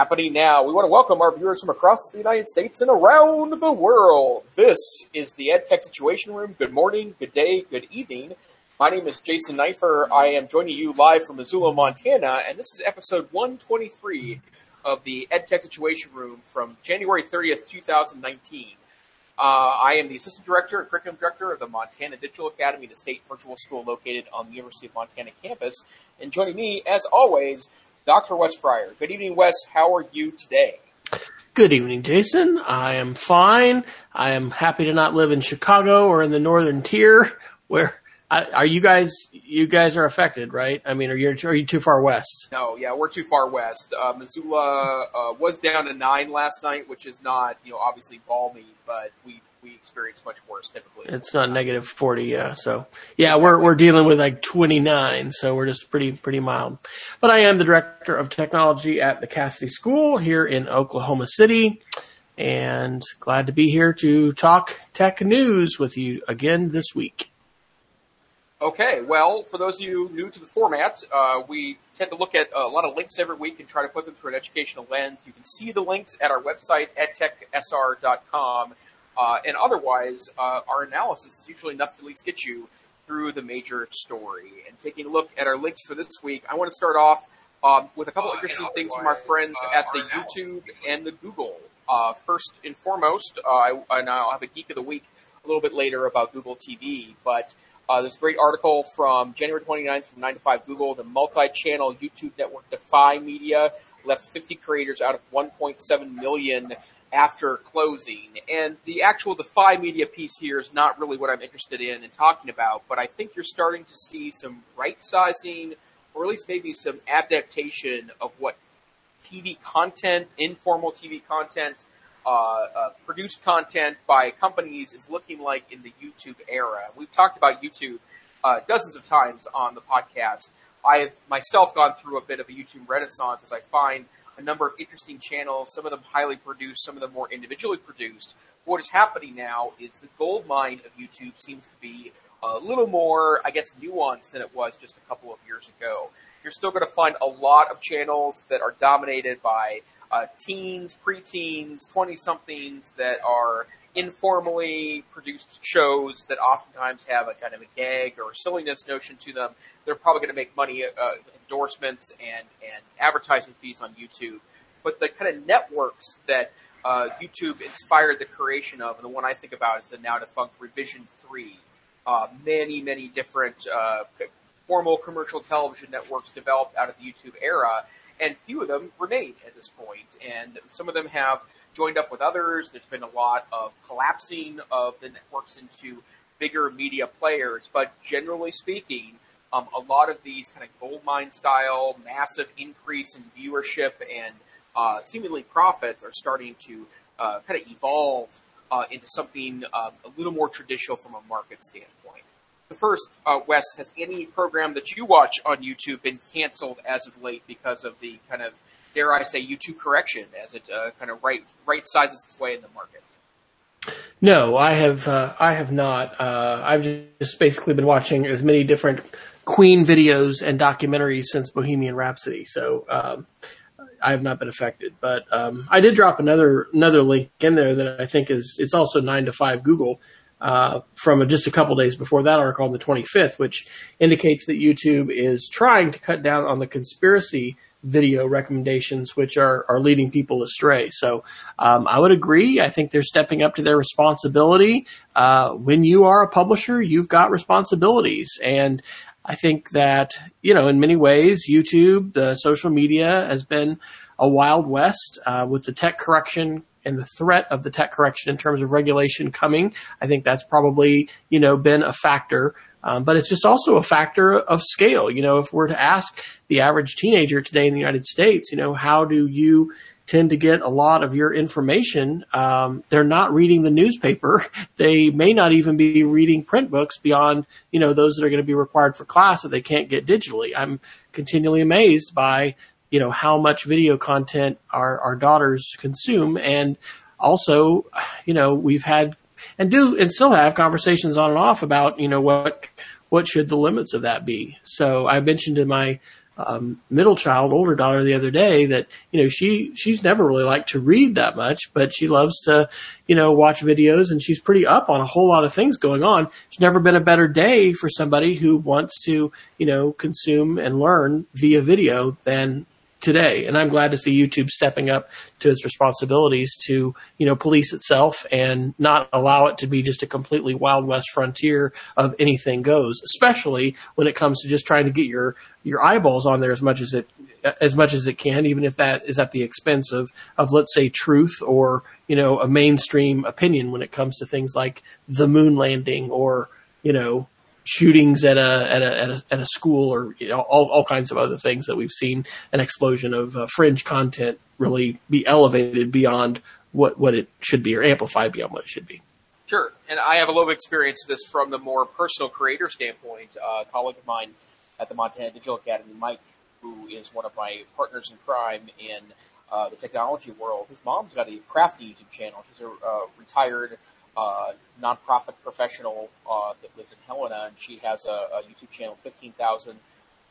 happening now. We want to welcome our viewers from across the United States and around the world. This is the EdTech Situation Room. Good morning, good day, good evening. My name is Jason Neiffer. I am joining you live from Missoula, Montana, and this is episode 123 of the EdTech Situation Room from January 30th, 2019. Uh, I am the Assistant Director and Curriculum Director of the Montana Digital Academy, the state virtual school located on the University of Montana campus. And joining me, as always, Dr. Wes Fryer. Good evening, Wes. How are you today? Good evening, Jason. I am fine. I am happy to not live in Chicago or in the northern tier where are you guys? You guys are affected, right? I mean, are you are you too far west? No, yeah, we're too far west. Uh, Missoula uh, was down to nine last night, which is not you know obviously balmy, but we we experience much worse typically. It's not negative forty, yeah. So yeah, exactly. we're we're dealing with like twenty nine, so we're just pretty pretty mild. But I am the director of technology at the Casady School here in Oklahoma City. And glad to be here to talk tech news with you again this week. Okay, well, for those of you new to the format, uh, we tend to look at a lot of links every week and try to put them through an educational lens. You can see the links at our website, edtechsr.com. Uh, and otherwise, uh, our analysis is usually enough to at least get you through the major story. And taking a look at our links for this week, I want to start off um, with a couple of interesting things from our friends uh, at the YouTube and the Google. Uh, first and foremost, uh, I, and I'll have a geek of the week a little bit later about Google TV, but uh, this great article from January 29th from 9 to 5 Google, the multi-channel YouTube network Defy Media left 50 creators out of 1.7 million after closing. And the actual Defy Media piece here is not really what I'm interested in and talking about, but I think you're starting to see some right sizing, or at least maybe some adaptation of what TV content, informal TV content, uh, uh, produced content by companies is looking like in the YouTube era. We've talked about YouTube uh, dozens of times on the podcast. I have myself gone through a bit of a YouTube renaissance as I find a number of interesting channels, some of them highly produced, some of them more individually produced. What is happening now is the gold mine of YouTube seems to be a little more, I guess, nuanced than it was just a couple of years ago. You're still going to find a lot of channels that are dominated by uh, teens, preteens, 20 somethings that are informally produced shows that oftentimes have a kind of a gag or silliness notion to them. They're probably going to make money, uh, endorsements and, and advertising fees on YouTube. But the kind of networks that uh, YouTube inspired the creation of, and the one I think about is the now defunct Revision 3. Uh, many, many different uh, formal commercial television networks developed out of the YouTube era and few of them remain at this point. And some of them have joined up with others. There's been a lot of collapsing of the networks into bigger media players. But generally speaking, um, a lot of these kind of gold mine style, massive increase in viewership and uh, seemingly profits are starting to uh, kind of evolve uh, into something um, a little more traditional from a market standpoint. The first, uh, Wes, has any program that you watch on YouTube been canceled as of late because of the kind of, dare I say, YouTube correction as it uh, kind of right right sizes its way in the market? No, I have uh, I have not. I've just basically been watching as many different Queen videos and documentaries since Bohemian Rhapsody. So um, I have not been affected. But um, I did drop another another link in there that I think is it's also nine to five Google uh, from just a couple days before that article on the 25th, which indicates that YouTube is trying to cut down on the conspiracy video recommendations, which are, are leading people astray. So um, I would agree. I think they're stepping up to their responsibility. Uh, when you are a publisher, you've got responsibilities. And I think that, you know, in many ways, YouTube, the social media has been a wild west uh, with the tech correction and the threat of the tech correction in terms of regulation coming. I think that's probably, you know, been a factor. Um, but it's just also a factor of scale. You know, if we're to ask the average teenager today in the United States, you know, how do you tend to get a lot of your information? Um, they're not reading the newspaper. They may not even be reading print books beyond, you know, those that are going to be required for class that they can't get digitally. I'm continually amazed by you know, how much video content our, our daughters consume. And also, you know, we've had and do and still have conversations on and off about, you know, what, what should the limits of that be? So I mentioned in my um, middle child, older daughter the other day that, you know, she, she's never really liked to read that much, but she loves to, you know, watch videos and she's pretty up on a whole lot of things going on. It's never been a better day for somebody who wants to, you know, consume and learn via video than today. And I'm glad to see YouTube stepping up to its responsibilities to, you know, police itself and not allow it to be just a completely wild west frontier of anything goes, especially when it comes to just trying to get your, your eyeballs on there as much as it, as much as it can, even if that is at the expense of, of let's say truth or, you know, a mainstream opinion when it comes to things like the moon landing or, you know, shootings at a at a at a, at a school or you know, all all kinds of other things that we've seen an explosion of uh, fringe content really be elevated beyond what what it should be or amplified beyond what it should be. Sure, and I have a little experience this from the more personal creator standpoint. Uh, a colleague of mine at the Montana Digital Academy, Mike, who is one of my partners in crime in uh, the technology world, his mom's got a crafty YouTube channel. She's a uh, retired uh, nonprofit professional uh, that lives in Helena, and she has a, a YouTube channel, 15,000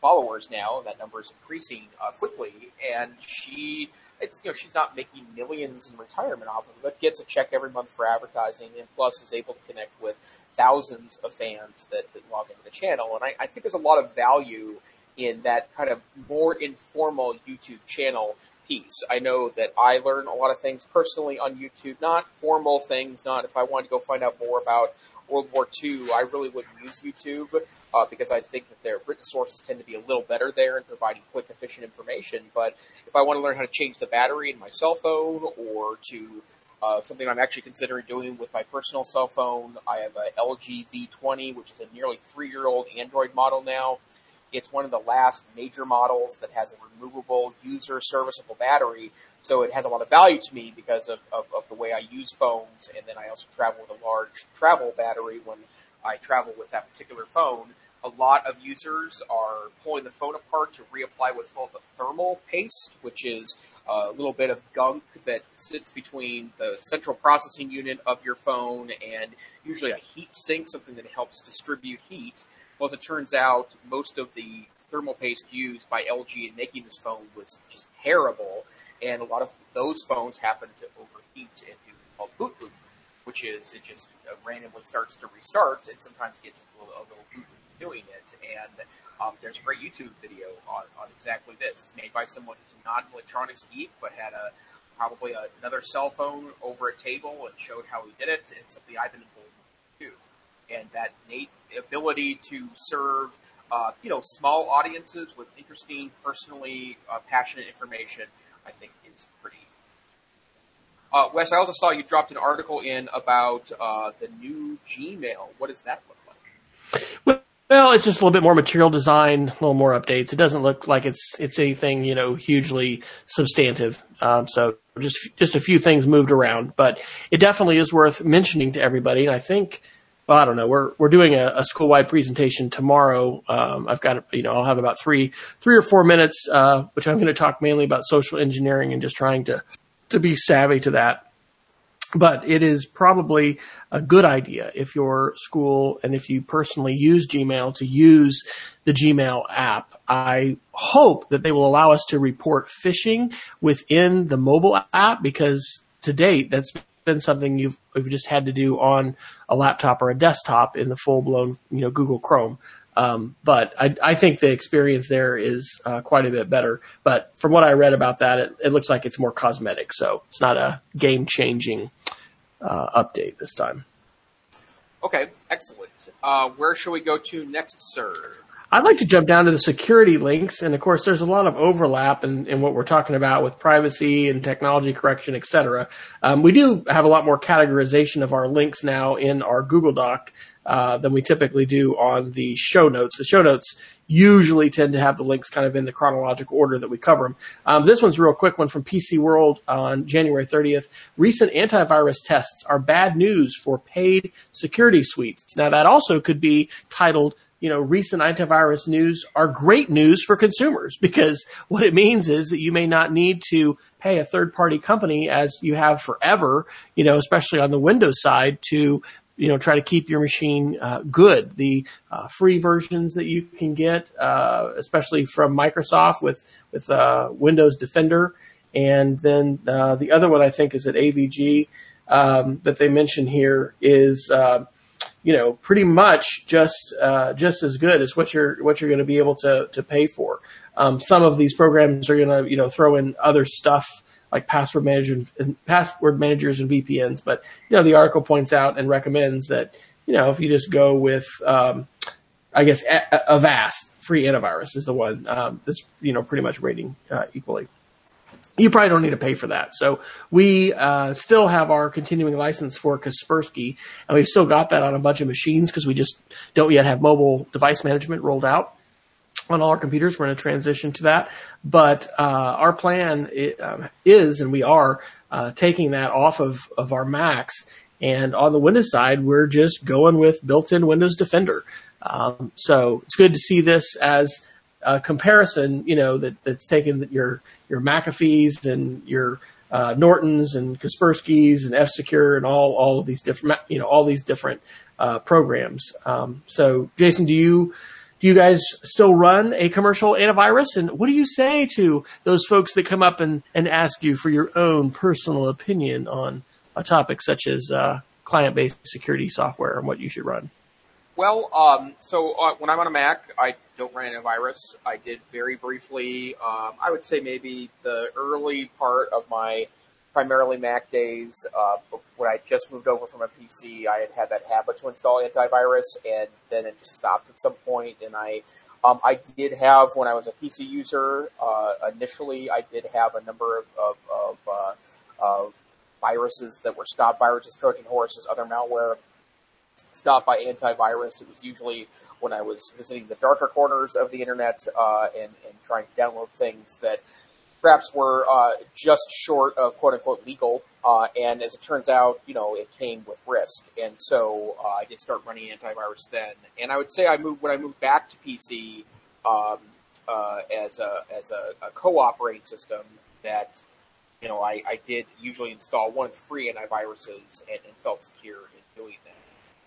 followers now, that number is increasing uh, quickly. And she, it's you know, she's not making millions in retirement off of it, but gets a check every month for advertising, and plus is able to connect with thousands of fans that, that log into the channel. And I, I think there's a lot of value in that kind of more informal YouTube channel piece. I know that I learn a lot of things personally on YouTube, not formal things, not if I wanted to go find out more about World War II, I really wouldn't use YouTube uh, because I think that their written sources tend to be a little better there in providing quick, efficient information. But if I want to learn how to change the battery in my cell phone or to uh, something I'm actually considering doing with my personal cell phone, I have a LG V20, which is a nearly three-year-old Android model now. It's one of the last major models that has a removable user serviceable battery. So it has a lot of value to me because of, of, of the way I use phones. And then I also travel with a large travel battery when I travel with that particular phone. A lot of users are pulling the phone apart to reapply what's called the thermal paste, which is a little bit of gunk that sits between the central processing unit of your phone and usually a heat sink, something that helps distribute heat. Well, as it turns out, most of the thermal paste used by LG in making this phone was just terrible, and a lot of those phones happen to overheat and do called boot loop, which is it just uh, randomly starts to restart and sometimes gets into a, a little boot loop doing it. And um, there's a great YouTube video on, on exactly this. It's made by someone who's not an electronics geek, but had a probably a, another cell phone over a table and showed how he did it. It's something I've been involved with too and that innate ability to serve, uh, you know, small audiences with interesting, personally uh, passionate information, I think is pretty. Uh, Wes, I also saw you dropped an article in about uh, the new Gmail. What does that look like? Well, it's just a little bit more material design, a little more updates. It doesn't look like it's it's anything you know hugely substantive. Um, so just just a few things moved around, but it definitely is worth mentioning to everybody. And I think well, I don't know. We're we're doing a, a school wide presentation tomorrow. Um, I've got you know I'll have about three three or four minutes, uh, which I'm going to talk mainly about social engineering and just trying to to be savvy to that. But it is probably a good idea if your school and if you personally use Gmail to use the Gmail app. I hope that they will allow us to report phishing within the mobile app because to date that's been something you've, you've just had to do on a laptop or a desktop in the full blown, you know, Google Chrome. Um, but I, I, think the experience there is uh, quite a bit better. But from what I read about that, it, it looks like it's more cosmetic, so it's not a game changing uh, update this time. Okay, excellent. Uh, where shall we go to next, sir? I'd like to jump down to the security links, and of course, there's a lot of overlap in, in what we're talking about with privacy and technology correction, et cetera. Um, we do have a lot more categorization of our links now in our Google Doc uh, than we typically do on the show notes. The show notes usually tend to have the links kind of in the chronological order that we cover them. Um, this one's a real quick one from PC World on January 30th. Recent antivirus tests are bad news for paid security suites. Now that also could be titled you know, recent antivirus news are great news for consumers because what it means is that you may not need to pay a third party company as you have forever, you know, especially on the Windows side to you know, try to keep your machine uh, good. The uh, free versions that you can get, uh, especially from Microsoft with with uh, Windows Defender, and then uh, the other one I think is at AVG um, that they mention here is. Uh, you know, pretty much just just as good as what you're what you're going to be able to to pay for. Um, some of these programs are going to you know throw in other stuff like password managers and password managers and VPNs. But you know, the article points out and recommends that you know if you just go with, um, I guess, Avast free antivirus is the one um, that's you know pretty much rating uh, equally. You probably don't need to pay for that. So we uh, still have our continuing license for Kaspersky, and we've still got that on a bunch of machines because we just don't yet have mobile device management rolled out on all our computers. We're going to transition to that. But uh, our plan um, is, and we are uh, taking that off of, of our Macs. And on the Windows side, we're just going with built-in Windows Defender. Um, so it's good to see this as a comparison, you know, that, that's taken your your McAfee's and your uh, Nortons and Kaspersky's and F Secure and all all of these different, you know, all these different uh, programs. Um, so, Jason, do you do you guys still run a commercial antivirus? And what do you say to those folks that come up and, and ask you for your own personal opinion on a topic such as uh, client based security software and what you should run? Well, um, so uh, when I'm on a Mac, I don't run antivirus. I did very briefly, um, I would say maybe the early part of my primarily Mac days. Uh, when I just moved over from a PC, I had had that habit to install antivirus, and then it just stopped at some point. And I, um, I did have when I was a PC user uh, initially, I did have a number of of, of uh, viruses that were stop viruses, Trojan horses, other malware stopped by antivirus. It was usually when I was visiting the darker corners of the internet uh, and, and trying to download things that perhaps were uh, just short of quote unquote legal. Uh, and as it turns out, you know, it came with risk. And so uh, I did start running antivirus then. And I would say I moved when I moved back to PC um, uh, as a as a, a co-operating system that you know I, I did usually install one of the free antiviruses and, and felt secure in doing that.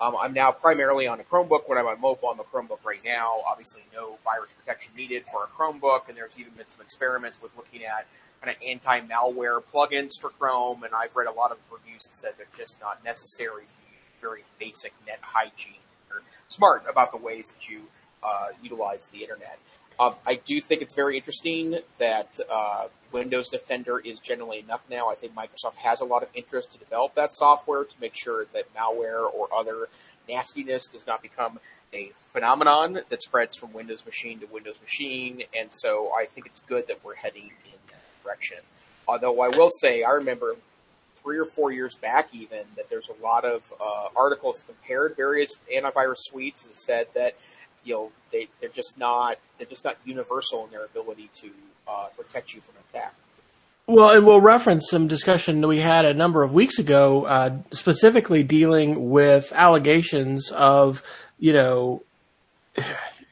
Um, I'm now primarily on a Chromebook. When I'm on mobile, I'm the Chromebook right now. Obviously, no virus protection needed for a Chromebook, and there's even been some experiments with looking at kind of anti-malware plugins for Chrome, and I've read a lot of reviews that said they're just not necessary for very basic net hygiene. Or smart about the ways that you uh, utilize the internet. Um, I do think it's very interesting that uh, Windows Defender is generally enough now. I think Microsoft has a lot of interest to develop that software to make sure that malware or other nastiness does not become a phenomenon that spreads from Windows machine to Windows machine. And so I think it's good that we're heading in that direction. Although I will say, I remember three or four years back even that there's a lot of uh, articles compared various antivirus suites and said that you know they they're just not they're just not universal in their ability to uh, protect you from attack. Well, and we'll reference some discussion that we had a number of weeks ago, uh, specifically dealing with allegations of, you know,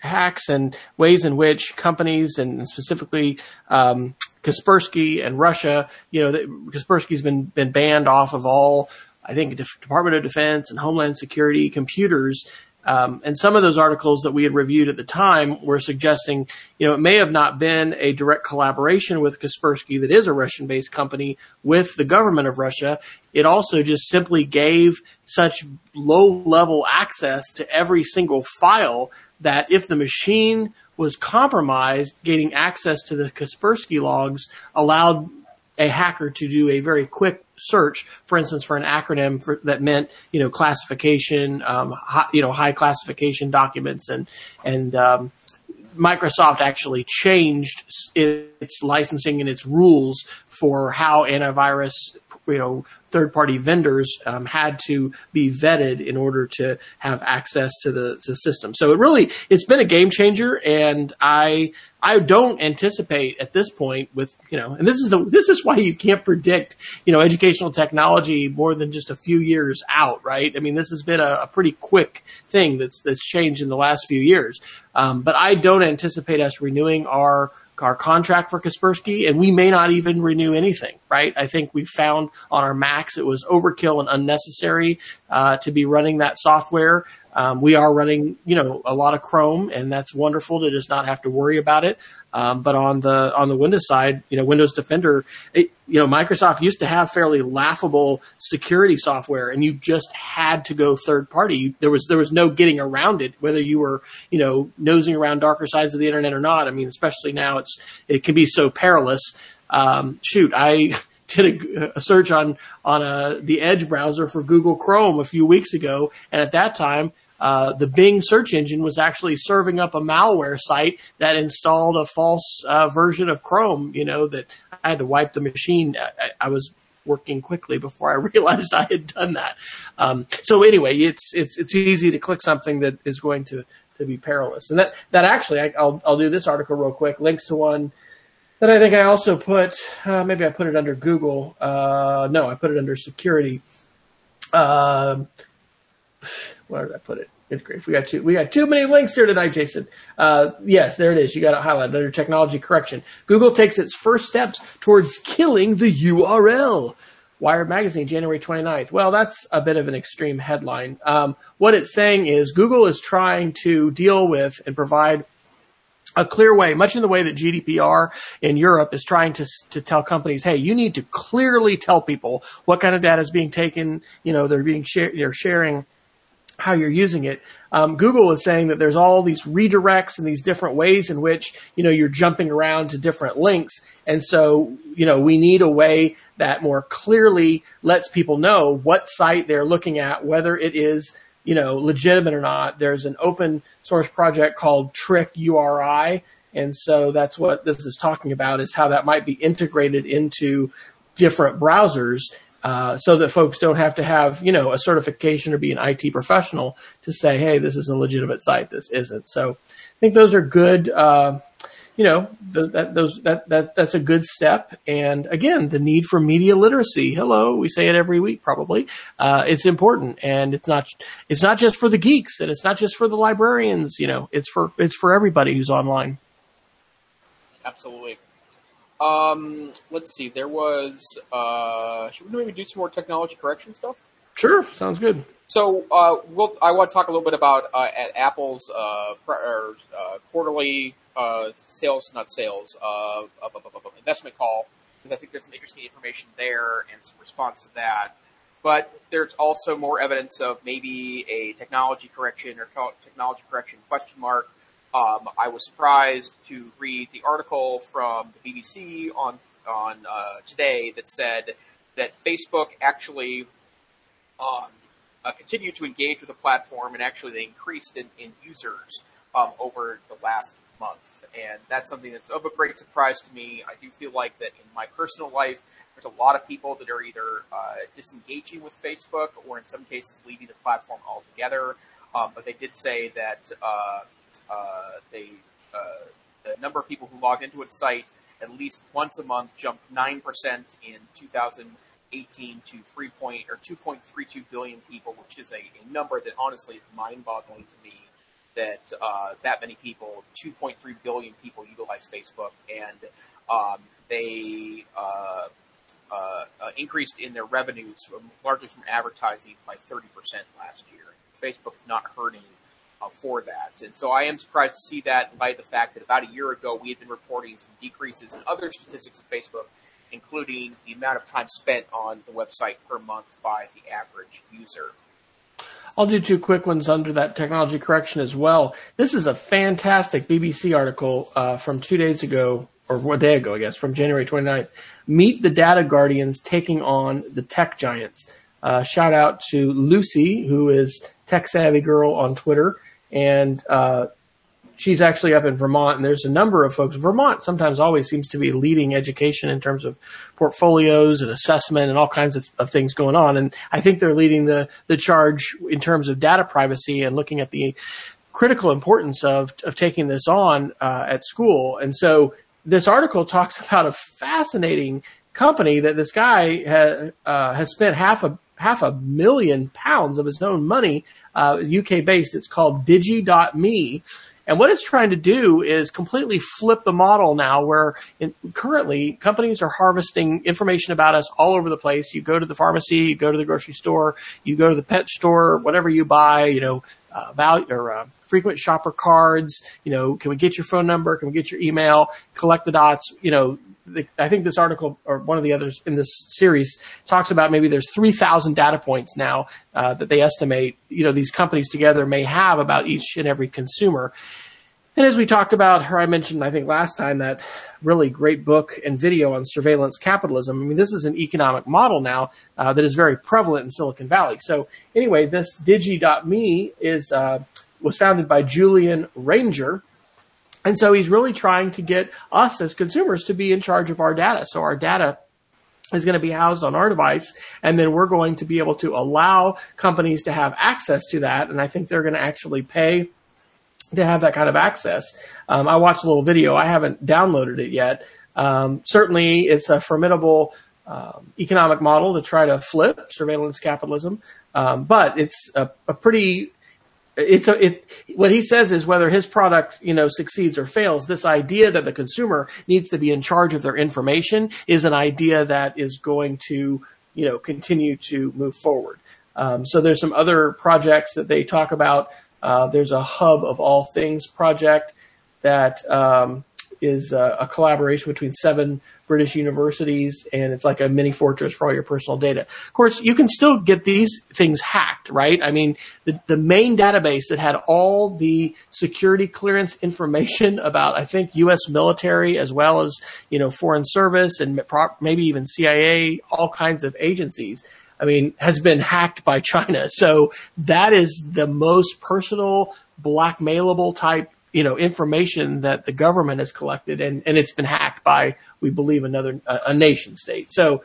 hacks and ways in which companies and specifically um, Kaspersky and Russia, you know, Kaspersky's been been banned off of all, I think, Department of Defense and Homeland Security computers um, and some of those articles that we had reviewed at the time were suggesting, you know, it may have not been a direct collaboration with Kaspersky that is a Russian based company with the government of Russia. It also just simply gave such low level access to every single file that if the machine was compromised, getting access to the Kaspersky logs allowed a hacker to do a very quick search, for instance, for an acronym for, that meant, you know, classification, um, high, you know, high classification documents and, and, um, Microsoft actually changed its licensing and its rules for how antivirus, you know, third party vendors um, had to be vetted in order to have access to the, the system. So it really, it's been a game changer and I, I don't anticipate at this point with, you know, and this is the, this is why you can't predict, you know, educational technology more than just a few years out, right? I mean, this has been a, a pretty quick thing that's, that's changed in the last few years. Um, but I don't anticipate us renewing our our contract for Kaspersky, and we may not even renew anything, right? I think we found on our Macs it was overkill and unnecessary uh, to be running that software. Um, we are running, you know, a lot of Chrome, and that's wonderful to just not have to worry about it. Um, but on the on the Windows side, you know, Windows Defender, it, you know, Microsoft used to have fairly laughable security software, and you just had to go third party. There was there was no getting around it, whether you were you know nosing around darker sides of the internet or not. I mean, especially now, it's it can be so perilous. Um, shoot, I did a, a, search on on a, uh, the Edge browser for Google Chrome a few weeks ago, and at that time uh, the Bing search engine was actually serving up a malware site that installed a false uh, version of Chrome. You know that I had to wipe the machine. I, I was working quickly before I realized I had done that. Um, so anyway, it's it's it's easy to click something that is going to to be perilous, and that that actually I, will I'll do this article real quick. Links to one that I think I also put. Uh, maybe I put it under Google. Uh, no, I put it under security. Uh, where did I put it? Good grief. We got too, we got too many links here tonight, Jason. Uh, yes, there it is. You got it highlighted under technology correction. Google takes its first steps towards killing the URL. Wired Magazine, January 29th. Well, that's a bit of an extreme headline. Um, what it's saying is Google is trying to deal with and provide a clear way, much in the way that GDPR in Europe is trying to to tell companies, hey, you need to clearly tell people what kind of data is being taken. You know, they're being share, they're sharing how you're using it. Um, Google is saying that there's all these redirects and these different ways in which you know you're jumping around to different links, and so you know we need a way that more clearly lets people know what site they're looking at, whether it is you know legitimate or not. There's an open source project called Trick URI, and so that's what this is talking about is how that might be integrated into different browsers uh, so that folks don't have to have, you know, a certification or be an IT professional to say, hey, this is a legitimate site, this isn't. So I think those are good, uh, you know, that, those, that, that, that's a good step. And again, the need for media literacy. Hello. We say it every week, probably. Uh, it's important and it's not, it's not just for the geeks and it's not just for the librarians, you know, it's for, it's for everybody who's online. Absolutely. Um, let's see. There was. Uh, should we maybe do some more technology correction stuff? Sure, sounds good. So, uh, we'll, I want to talk a little bit about uh, at Apple's uh, or, uh, quarterly uh, sales, not sales, uh, investment call, because I think there's some interesting information there and some response to that. But there's also more evidence of maybe a technology correction or technology correction question mark um, I was surprised to read the article from the BBC on on today that said that Facebook actually um, uh, continue uh, continued to engage with the platform, and actually they increased in, in users um, over the last month. And that's something that's of a great surprise to me. I do feel like that in my personal life, there's a lot of people that are either uh, disengaging with Facebook or in some cases leaving the platform altogether. Um, but they did say that uh, uh they, uh, the number of people who logged into its site at least once a month jumped 9% in 2000- 18 to 3 point or 2.32 billion people, which is a, a number that honestly is mind-boggling to me. That uh, that many people, 2.3 billion people, utilize Facebook, and um, they uh, uh, uh increased in their revenues largely from advertising by 30% last year. Facebook is not hurting uh, for that. And so I am surprised to see that by the fact that about a year ago we had been reporting some decreases in other statistics of Facebook including the amount of time spent on the website per month by the average user. I'll do two quick ones under that technology correction as well. This is a fantastic BBC article uh, from two days ago, or one day ago, I guess, from January 29th. Meet the data guardians taking on the tech giants. Uh, shout out to Lucy, who is tech savvy girl on Twitter and uh, she's actually up in Vermont, and there's a number of folks. Vermont sometimes always seems to be leading education in terms of portfolios and assessment and all kinds of, of, things going on. And I think they're leading the the charge in terms of data privacy and looking at the critical importance of of taking this on uh, at school. And so this article talks about a fascinating company that this guy ha, uh, has spent half a half a million pounds of his own money, uh, UK based. It's called Digi.me. And what it's trying to do is completely flip the model now where in, currently companies are harvesting information about us all over the place. You go to the pharmacy, you go to the grocery store, you go to the pet store, whatever you buy, you know, uh, value or uh, frequent shopper cards. You know, can we get your phone number? Can we get your email? Collect the dots. You know, the, I think this article or one of the others in this series talks about maybe there's 3,000 data points now uh, that they estimate. You know, these companies together may have about each and every consumer. And as we talked about, or I mentioned, I think last time that really great book and video on surveillance capitalism. I mean, this is an economic model now uh, that is very prevalent in Silicon Valley. So anyway, this Digi.me is uh, was founded by Julian Ranger. And so he's really trying to get us as consumers to be in charge of our data. So our data is going to be housed on our device and then we're going to be able to allow companies to have access to that. And I think they're going to actually pay to have that kind of access. Um, I watched a little video. I haven't downloaded it yet. Um, certainly it's a formidable um, economic model to try to flip surveillance capitalism. Um, but it's a, a pretty it's a, it, what he says is whether his product, you know, succeeds or fails, this idea that the consumer needs to be in charge of their information is an idea that is going to, you know, continue to move forward. Um, so there's some other projects that they talk about. Uh, there's a hub of all things project that um, is a, a collaboration between seven British universities, and it's like a mini fortress for all your personal data. Of course, you can still get these things hacked, right? I mean, the, the main database that had all the security clearance information about, I think, U.S. military as well as, you know, foreign service and maybe even CIA, all kinds of agencies. I mean, has been hacked by China. So that is the most personal, blackmailable type you know, information that the government has collected and, and it's been hacked by, we believe, another, a, a nation state. So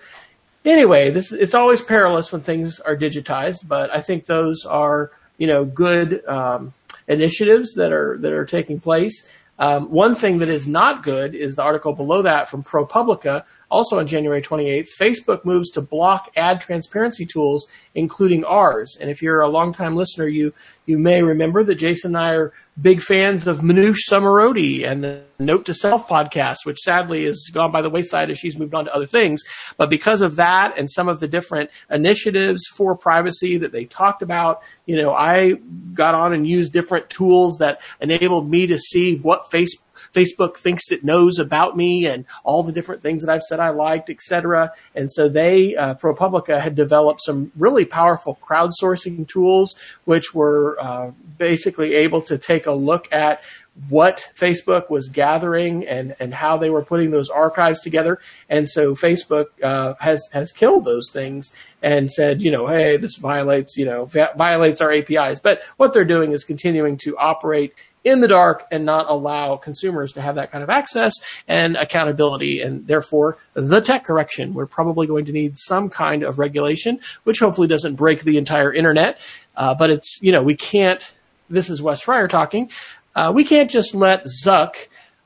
anyway, this, it's always perilous when things are digitized, but I think those are, you know, good, um, initiatives that are, that are taking place. Um, one thing that is not good is the article below that from ProPublica, also on January 28th. Facebook moves to block ad transparency tools, including ours. And if you're a longtime listener, you you may remember that Jason and I are big fans of Manoush Zomorodi and the Note to Self podcast, which sadly has gone by the wayside as she's moved on to other things. But because of that and some of the different initiatives for privacy that they talked about, you know, I got on and used different tools that enabled me to see what Facebook Facebook thinks it knows about me and all the different things that I've said I liked, etc. And so they, uh, ProPublica had developed some really powerful crowdsourcing tools, which were uh, basically able to take a look at what Facebook was gathering and, and how they were putting those archives together. And so Facebook uh, has has killed those things and said, you know, hey, this violates, you know, violates our APIs. But what they're doing is continuing to operate in the dark and not allow consumers to have that kind of access and accountability and therefore the tech correction. We're probably going to need some kind of regulation, which hopefully doesn't break the entire internet. Uh, but it's, you know, we can't, this is Wes Fryer talking, uh, we can't just let Zuck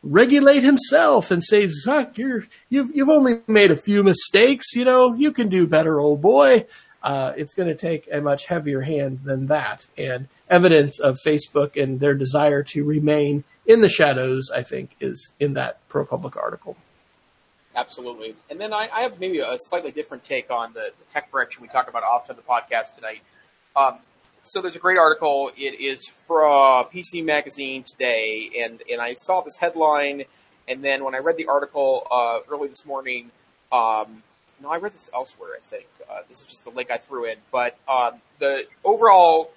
regulate himself and say, Zuck, you're, you've, you've only made a few mistakes, you know, you can do better, old boy. Uh, it's going to take a much heavier hand than that. And evidence of Facebook and their desire to remain in the shadows, I think, is in that ProPublica article. Absolutely. And then I, I, have maybe a slightly different take on the, the tech correction we talk about often on the podcast tonight. Um, so there's a great article. It is from PC Magazine today, and, and I saw this headline, and then when I read the article uh, early this morning, um, no, I read this elsewhere. I think uh, this is just the link I threw in, but um, the overall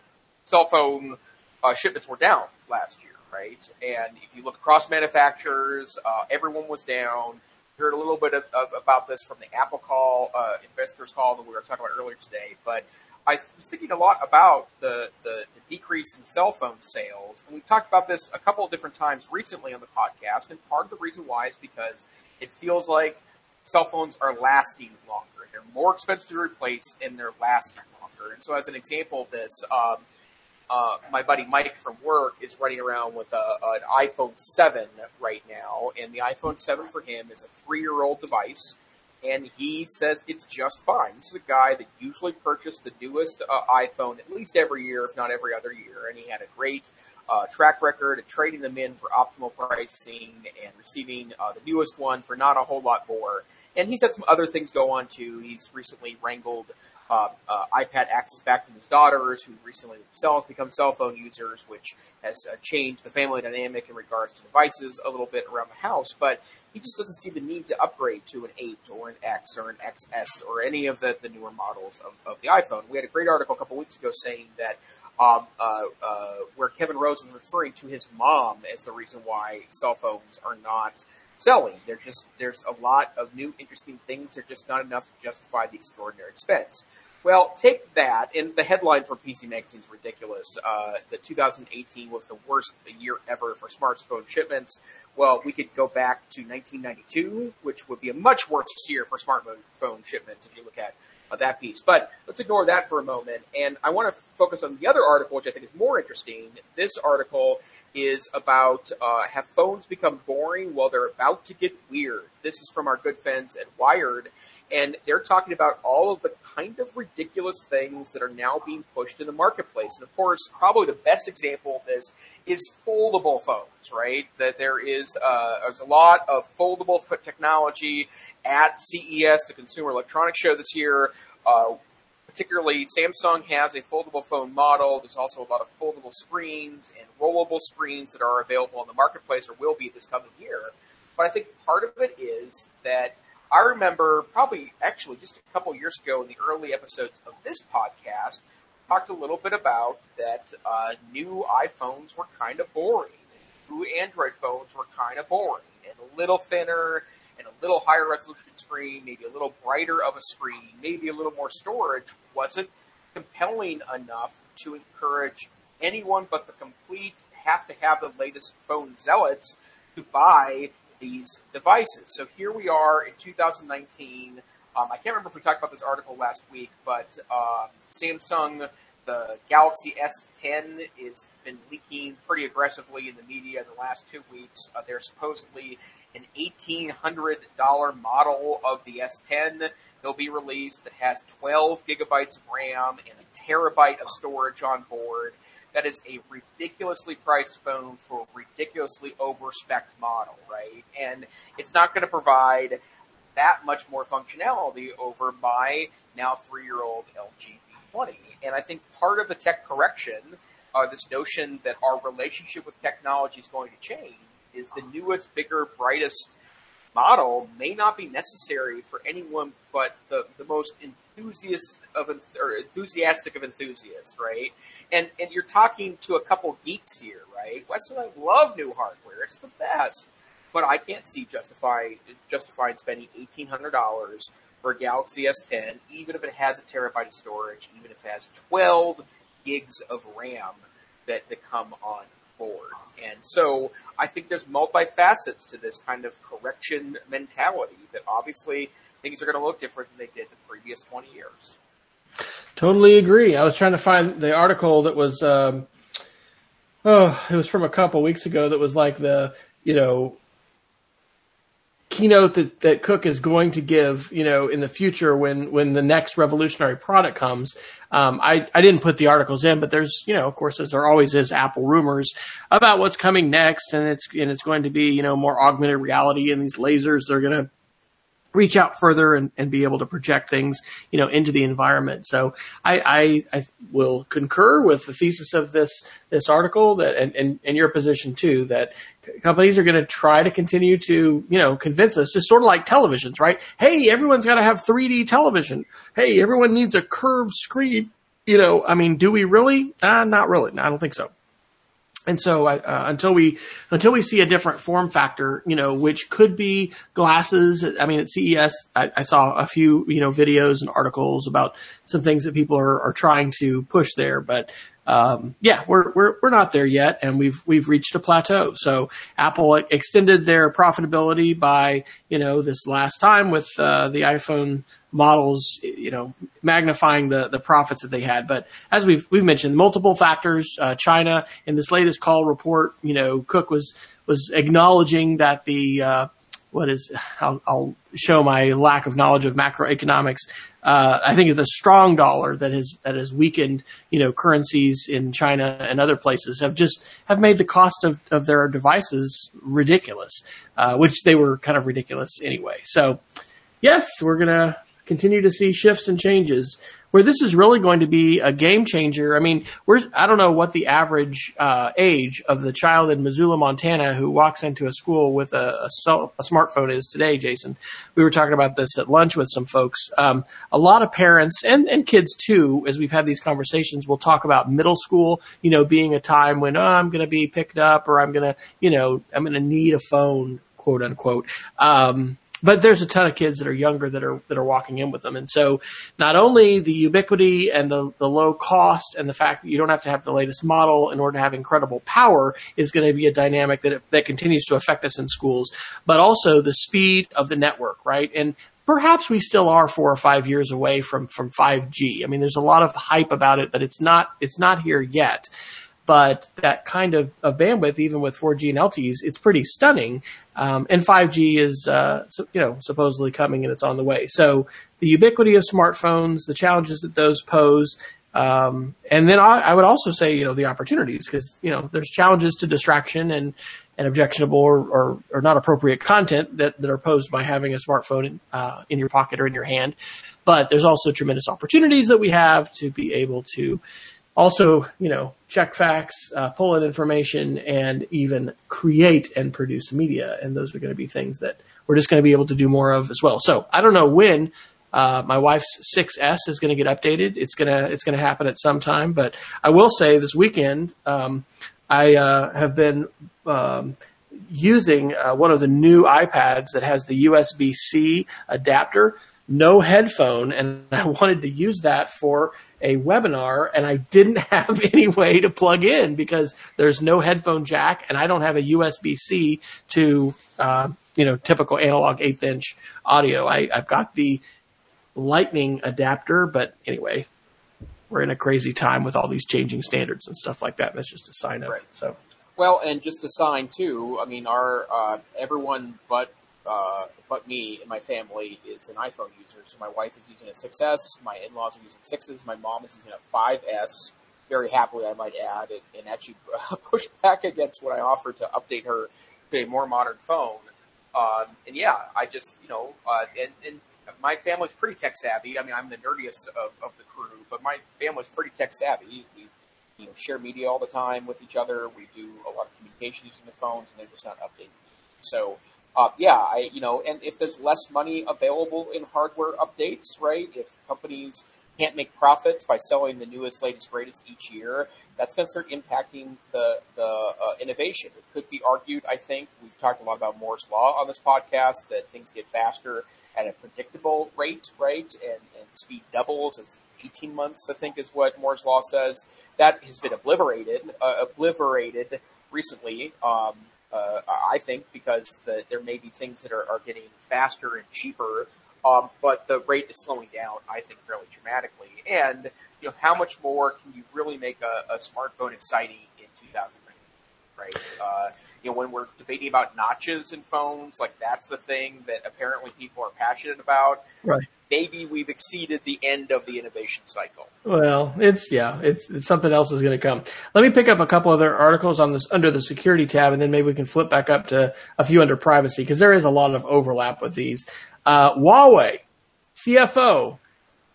cell phone uh, shipments were down last year, right? And if you look across manufacturers, uh, everyone was down. We heard a little bit of, of, about this from the Apple call, uh, investors call that we were talking about earlier today. But I was thinking a lot about the, the, the decrease in cell phone sales. And we've talked about this a couple of different times recently on the podcast. And part of the reason why is because it feels like cell phones are lasting longer. They're more expensive to replace and they're lasting longer. And so as an example of this, um, uh, my buddy Mike from work is running around with a, an iPhone 7 right now, and the iPhone 7 for him is a three-year-old device, and he says it's just fine. This is a guy that usually purchased the newest uh, iPhone at least every year, if not every other year, and he had a great uh, track record of trading them in for optimal pricing and receiving uh, the newest one for not a whole lot more. And he's had some other things go on too. He's recently wrangled uh, uh, iPad access back from his daughters, who recently themselves become cell phone users, which has uh, changed the family dynamic in regards to devices a little bit around the house. But he just doesn't see the need to upgrade to an 8 or an X or an XS or any of the, the newer models of, of the iPhone. We had a great article a couple weeks ago saying that um, uh, uh, where Kevin Rose was referring to his mom as the reason why cell phones are not selling. They're just there's a lot of new interesting things. They're just not enough to justify the extraordinary expense. Well, take that, and the headline for PC Magazine is ridiculous. Uh, the 2018 was the worst year ever for smartphone shipments. Well, we could go back to 1992, which would be a much worse year for smartphone shipments if you look at uh, that piece. But let's ignore that for a moment, and I want to focus on the other article, which I think is more interesting. This article is about uh, have phones become boring while they're about to get weird. This is from our good friends at Wired, and they're talking about all of the kind of ridiculous things that are now being pushed in the marketplace. And of course, probably the best example of this is foldable phones, right? That there is uh, there's a lot of foldable foot technology at CES, the Consumer Electronics Show this year. Uh, particularly, Samsung has a foldable phone model. There's also a lot of foldable screens and rollable screens that are available in the marketplace or will be this coming year. But I think part of it is that I remember probably actually just a couple years ago in the early episodes of this podcast, talked a little bit about that uh, new iPhones were kind of boring. New Android phones were kind of boring and a little thinner and a little higher resolution screen, maybe a little brighter of a screen, maybe a little more storage wasn't compelling enough to encourage anyone but the complete have to have the latest phone zealots to buy these devices. So here we are in 2019. Um, I can't remember if we talked about this article last week, but uh, Samsung, the Galaxy S10 has been leaking pretty aggressively in the media the last two weeks. Uh, there's supposedly an $1,800 model of the S10 they'll be released that has 12 gigabytes of RAM and a terabyte of storage on board that is a ridiculously priced phone for a ridiculously over-spec model, right? And it's not going to provide that much more functionality over my now three-year-old LG V20. And I think part of the tech correction, uh, this notion that our relationship with technology is going to change, is the newest, bigger, brightest model may not be necessary for anyone but the, the most enthusiast of or enthusiastic of enthusiasts, right? And and you're talking to a couple geeks here, right? Weston, I love new hardware; it's the best, but I can't see justify justifying spending eighteen hundred dollars for a Galaxy S10, even if it has a terabyte of storage, even if it has twelve gigs of RAM that that come on board. And so I think there's multifacets to this kind of correction mentality that obviously things are going to look different than they did the previous 20 years. Totally agree. I was trying to find the article that was, um, oh, it was from a couple weeks ago that was like the, you know, keynote that, that Cook is going to give, you know, in the future when, when the next revolutionary product comes. Um, I, I didn't put the articles in, but there's, you know, of course, as there always is Apple rumors about what's coming next. And it's, and it's going to be, you know, more augmented reality and these lasers They're going to reach out further and, and be able to project things, you know, into the environment. So I, I, I will concur with the thesis of this, this article that, and, and, and your position too, that companies are going to try to continue to, you know, convince us, just sort of like televisions, right? Hey, everyone's got to have 3D television. Hey, everyone needs a curved screen. You know, I mean, do we really? Uh, not really. I don't think so. And so uh, until we until we see a different form factor, you know, which could be glasses. I mean, at CES, I, I, saw a few you know videos and articles about some things that people are, are trying to push there, but um, yeah, we're we're we're not there yet, and we've we've reached a plateau. So Apple extended their profitability by you know this last time with uh, the iPhone models, you know, magnifying the, the profits that they had. But as we've, we've mentioned, multiple factors, uh, China in this latest call report, you know, Cook was, was acknowledging that the, uh, what is I'll, I'll, show my lack of knowledge of macroeconomics. Uh, I think the strong dollar that has that has weakened, you know, currencies in China and other places have just have made the cost of, of their devices ridiculous, uh, which they were kind of ridiculous anyway. So, yes, we're gonna continue to see shifts and changes where this is really going to be a game changer. I mean, we're, I don't know what the average uh, age of the child in Missoula, Montana, who walks into a school with a, a, cell, a, smartphone is today, Jason. We were talking about this at lunch with some folks. Um, a lot of parents and, and kids too, as we've had these conversations, will talk about middle school, you know, being a time when, oh, I'm going to be picked up or I'm going to, you know, I'm going to need a phone, quote unquote. Um, but there's a ton of kids that are younger that are that are walking in with them, and so not only the ubiquity and the the low cost and the fact that you don't have to have the latest model in order to have incredible power is going to be a dynamic that that continues to affect us in schools, but also the speed of the network, right? And perhaps we still are four or five years away from from 5G. I mean, there's a lot of hype about it, but it's not it's not here yet but that kind of, of bandwidth, even with 4G and LTEs, it's pretty stunning. Um, and 5G is, uh, so, you know, supposedly coming and it's on the way. So the ubiquity of smartphones, the challenges that those pose, um, and then I, I, would also say, you know, the opportunities because, you know, there's challenges to distraction and, and objectionable or, or, or not appropriate content that, that are posed by having a smartphone uh, in your pocket or in your hand. But there's also tremendous opportunities that we have to be able to also, you know, check facts, uh, pull in information, and even create and produce media. And those are going to be things that we're just going to be able to do more of as well. So I don't know when uh, my wife's 6S is going to get updated. It's gonna it's gonna happen at some time. But I will say this weekend, um, I uh, have been um, using uh, one of the new iPads that has the USB C adapter, no headphone, and I wanted to use that for a webinar and I didn't have any way to plug in because there's no headphone jack and I don't have a USB C to, uh, you know, typical analog eighth inch audio. I, I've got the lightning adapter, but anyway, we're in a crazy time with all these changing standards and stuff like that. And that's just a sign of right. it. So. Well, and just a sign too. I mean, our uh, everyone but uh, but me and my family is an iPhone user. So my wife is using a 6S, my in-laws are using 6s, my mom is using a 5S, very happily I might add, and, and actually push back against when I offered to update her to a more modern phone. Um, and yeah, I just, you know, uh, and, and my family's pretty tech savvy. I mean, I'm the nerdiest of, of the crew, but my family's pretty tech savvy. We, you know, share media all the time with each other. We do a lot of communication using the phones, and they're just not updating. So uh, yeah, I, you know, and if there's less money available in hardware updates, right? If companies can't make profits by selling the newest, latest, greatest each year, that's going to start impacting the the uh, innovation. It could be argued, I think, we've talked a lot about Moore's law on this podcast that things get faster at a predictable rate, right? And, and speed doubles. It's 18 months, I think, is what Moore's law says. That has been obliterated, uh, obliterated recently. Um, uh, I think, because the, there may be things that are, are getting faster and cheaper, um, but the rate is slowing down, I think, fairly dramatically. And, you know, how much more can you really make a, a smartphone exciting in 2019, right? Uh, you know, when we're debating about notches in phones, like that's the thing that apparently people are passionate about. Right maybe we've exceeded the end of the innovation cycle. Well, it's yeah, it's, it's something else is going to come. Let me pick up a couple other articles on this under the security tab, and then maybe we can flip back up to a few under privacy because there is a lot of overlap with these. Uh, Huawei CFO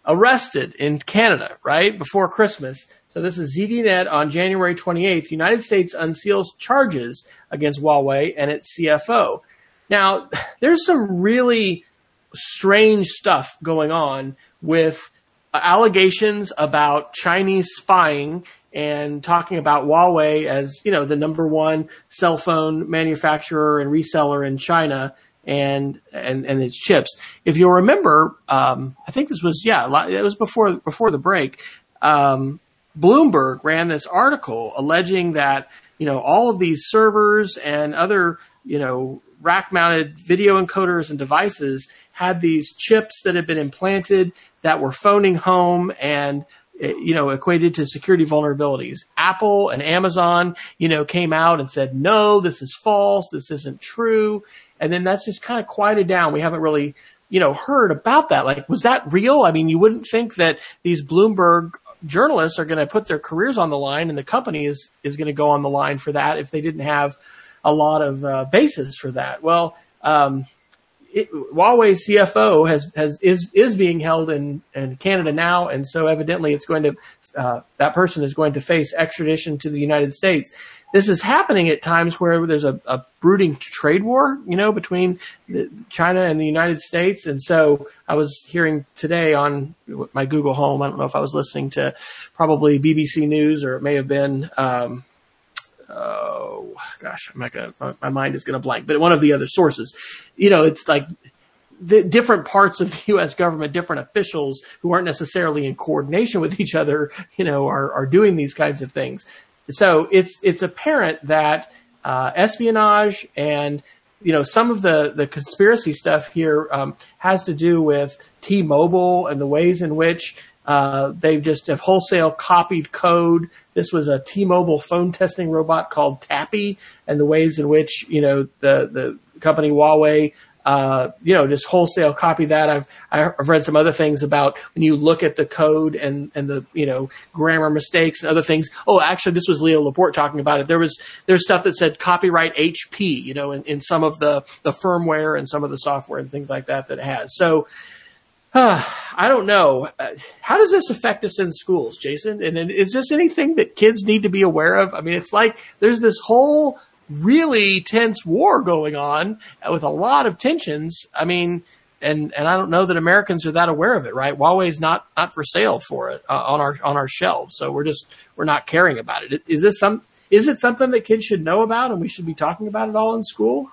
arrested in Canada right before Christmas. So this is ZDNet on January 28th. United States unseals charges against Huawei and its CFO. Now, there's some really strange stuff going on with allegations about Chinese spying and talking about Huawei as, you know, the number one cell phone manufacturer and reseller in China and, and, and its chips. If you'll remember, um, I think this was, yeah, it was before, before the break. Um, Bloomberg ran this article alleging that, you know, all of these servers and other, you know, rack mounted video encoders and devices had these chips that had been implanted that were phoning home and eh, you know, equated to security vulnerabilities. Apple and Amazon, you know, came out and said, no, this is false. This isn't true. and then that's just kind of quieted down. We haven't really, you know, heard about that. Like, was that real? I mean, you wouldn't think that these Bloomberg journalists are going to put their careers on the line, and the company is is going to go on the line for that if they didn't have a lot of uh, basis for that. Well, um, it, Huawei's CFO has has is is being held in in Canada now, and so evidently it's going to uh, that person is going to face extradition to the United States. This is happening at times where there's a, a brooding trade war, you know, between the, China and the United States. And so I was hearing today on my Google Home. I don't know if I was listening to probably BBC News or it may have been. Um, oh gosh, I'm not gonna, my mind is gonna blank, but one of the other sources, you know, it's like the different parts of the U.S. government, different officials who aren't necessarily in coordination with each other, you know, are, are doing these kinds of things. So it's, it's apparent that, uh, espionage and, you know, some of the, the conspiracy stuff here, um, has to do with T-Mobile and the ways in which, uh, they just have wholesale copied code. This was a T-Mobile phone testing robot called Tappy and the ways in which, you know, the, the company Huawei uh, you know, just wholesale copy that. I've I've read some other things about when you look at the code and and the you know grammar mistakes and other things. Oh, actually, this was Leo Laporte talking about it. There was there's stuff that said copyright HP, you know, in, in some of the the firmware and some of the software and things like that that it has. So. I don't know. Uh, how does this affect us in schools, Jason? And, and is this anything that kids need to be aware of? I mean, it's like there's this whole really tense war going on with a lot of tensions. I mean, and and I don't know that Americans are that aware of it, right? Huawei's not not for sale for it uh, on our on our shelves, so we're just we're not caring about it. Is this some is it something that kids should know about, and we should be talking about it all in school?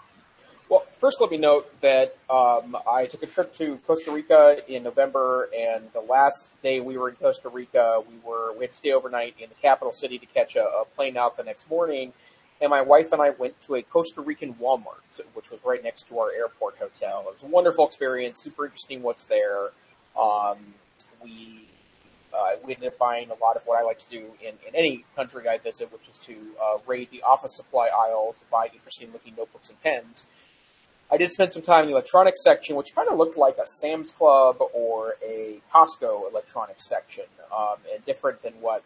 First, let me note that um, I took a trip to Costa Rica in November, and the last day we were in Costa Rica, we were we had to stay overnight in the capital city to catch a, a plane out the next morning and my wife and I went to a Costa Rican Walmart, which was right next to our airport hotel. It was a wonderful experience, super interesting what's there. Um, we uh, we ended up buying a lot of what I like to do in, in any country I visit, which is to uh, raid the office supply aisle to buy interesting looking notebooks and pens. I did spend some time in the electronics section, which kind of looked like a Sam's Club or a Costco electronics section, um, and different than what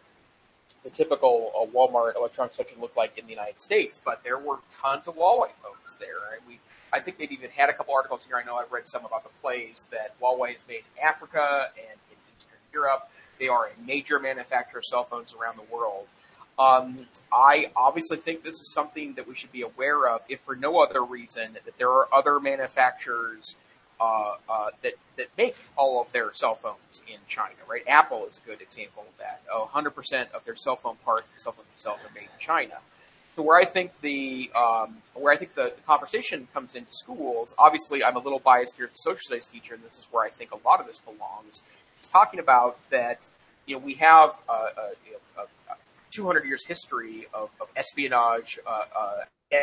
the typical uh, Walmart electronics section looked like in the United States, but there were tons of Huawei folks there. And we, I think they've even had a couple articles here. I know I've read some about the plays that Huawei has made in Africa and in Eastern Europe. They are a major manufacturer of cell phones around the world. Um, I obviously think this is something that we should be aware of, if for no other reason, that there are other manufacturers uh, uh, that that make all of their cell phones in China, right? Apple is a good example of that. 100% of their cell phone parts, cell phones themselves, are made in China. So where I think the um, where I think the, the, conversation comes into schools, obviously I'm a little biased here as a social studies teacher, and this is where I think a lot of this belongs. Talking about that you know we have a, a, a 200 years history of, of espionage uh, uh,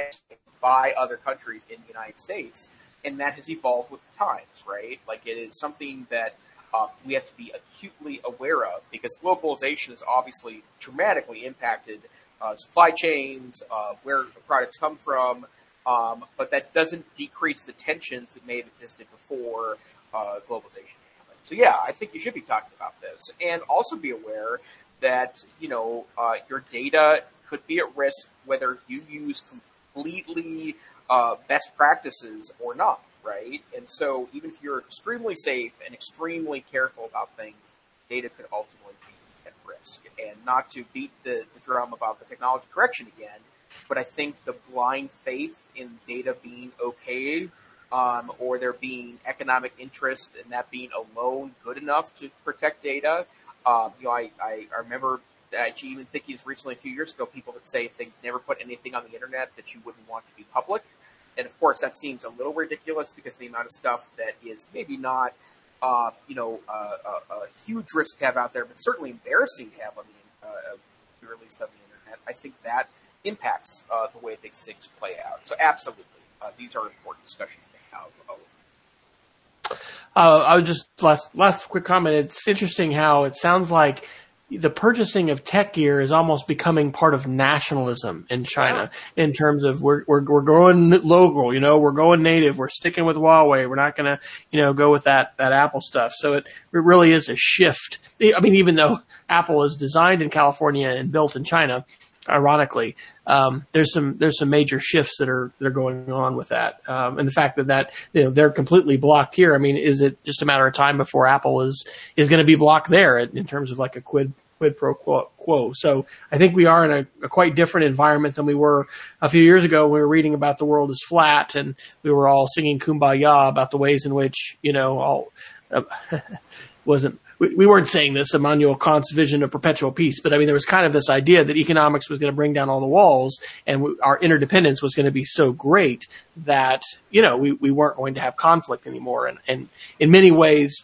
by other countries in the United States and that has evolved with the times, right? Like it is something that uh, we have to be acutely aware of because globalization has obviously dramatically impacted uh, supply chains, uh, where products come from, um, but that doesn't decrease the tensions that may have existed before uh, globalization. So yeah, I think you should be talking about this, and also be aware that you know uh, your data could be at risk whether you use completely uh, best practices or not, right? And so even if you're extremely safe and extremely careful about things, data could ultimately be at risk. And not to beat the, the drum about the technology correction again, but I think the blind faith in data being okay um, or there being economic interest and that being alone good enough to protect data. Um, you know, I, I, I remember actually even thinking as recently a few years ago, people would say things never put anything on the internet that you wouldn't want to be public. And of course, that seems a little ridiculous because the amount of stuff that is maybe not, uh, you know, uh, a, huge risk to have out there, but certainly embarrassing to have on the, uh, be released on the internet. I think that impacts uh, the way these things play out. So absolutely, uh, these are important discussions to have. Uh, I would just last last quick comment. It's interesting how it sounds like the purchasing of tech gear is almost becoming part of nationalism in China in terms of we're, we're, we're going local, you know, we're going native, we're sticking with Huawei, we're not going to, you know, go with that, that Apple stuff. So it, it really is a shift. I mean, even though Apple is designed in California and built in China, ironically, um, there's some there's some major shifts that are that are going on with that, um, and the fact that that you know they're completely blocked here. I mean, is it just a matter of time before Apple is is going to be blocked there in terms of like a quid quid pro quo. So I think we are in a, a, quite different environment than we were a few years ago. When we were reading about the world is flat, and we were all singing "Kumbaya" about the ways in which you know all uh, wasn't we, we weren't saying this, Immanuel Kant's vision of perpetual peace, but I mean, there was kind of this idea that economics was going to bring down all the walls and we, our interdependence was going to be so great that, you know, we, we weren't going to have conflict anymore. And, and in many ways,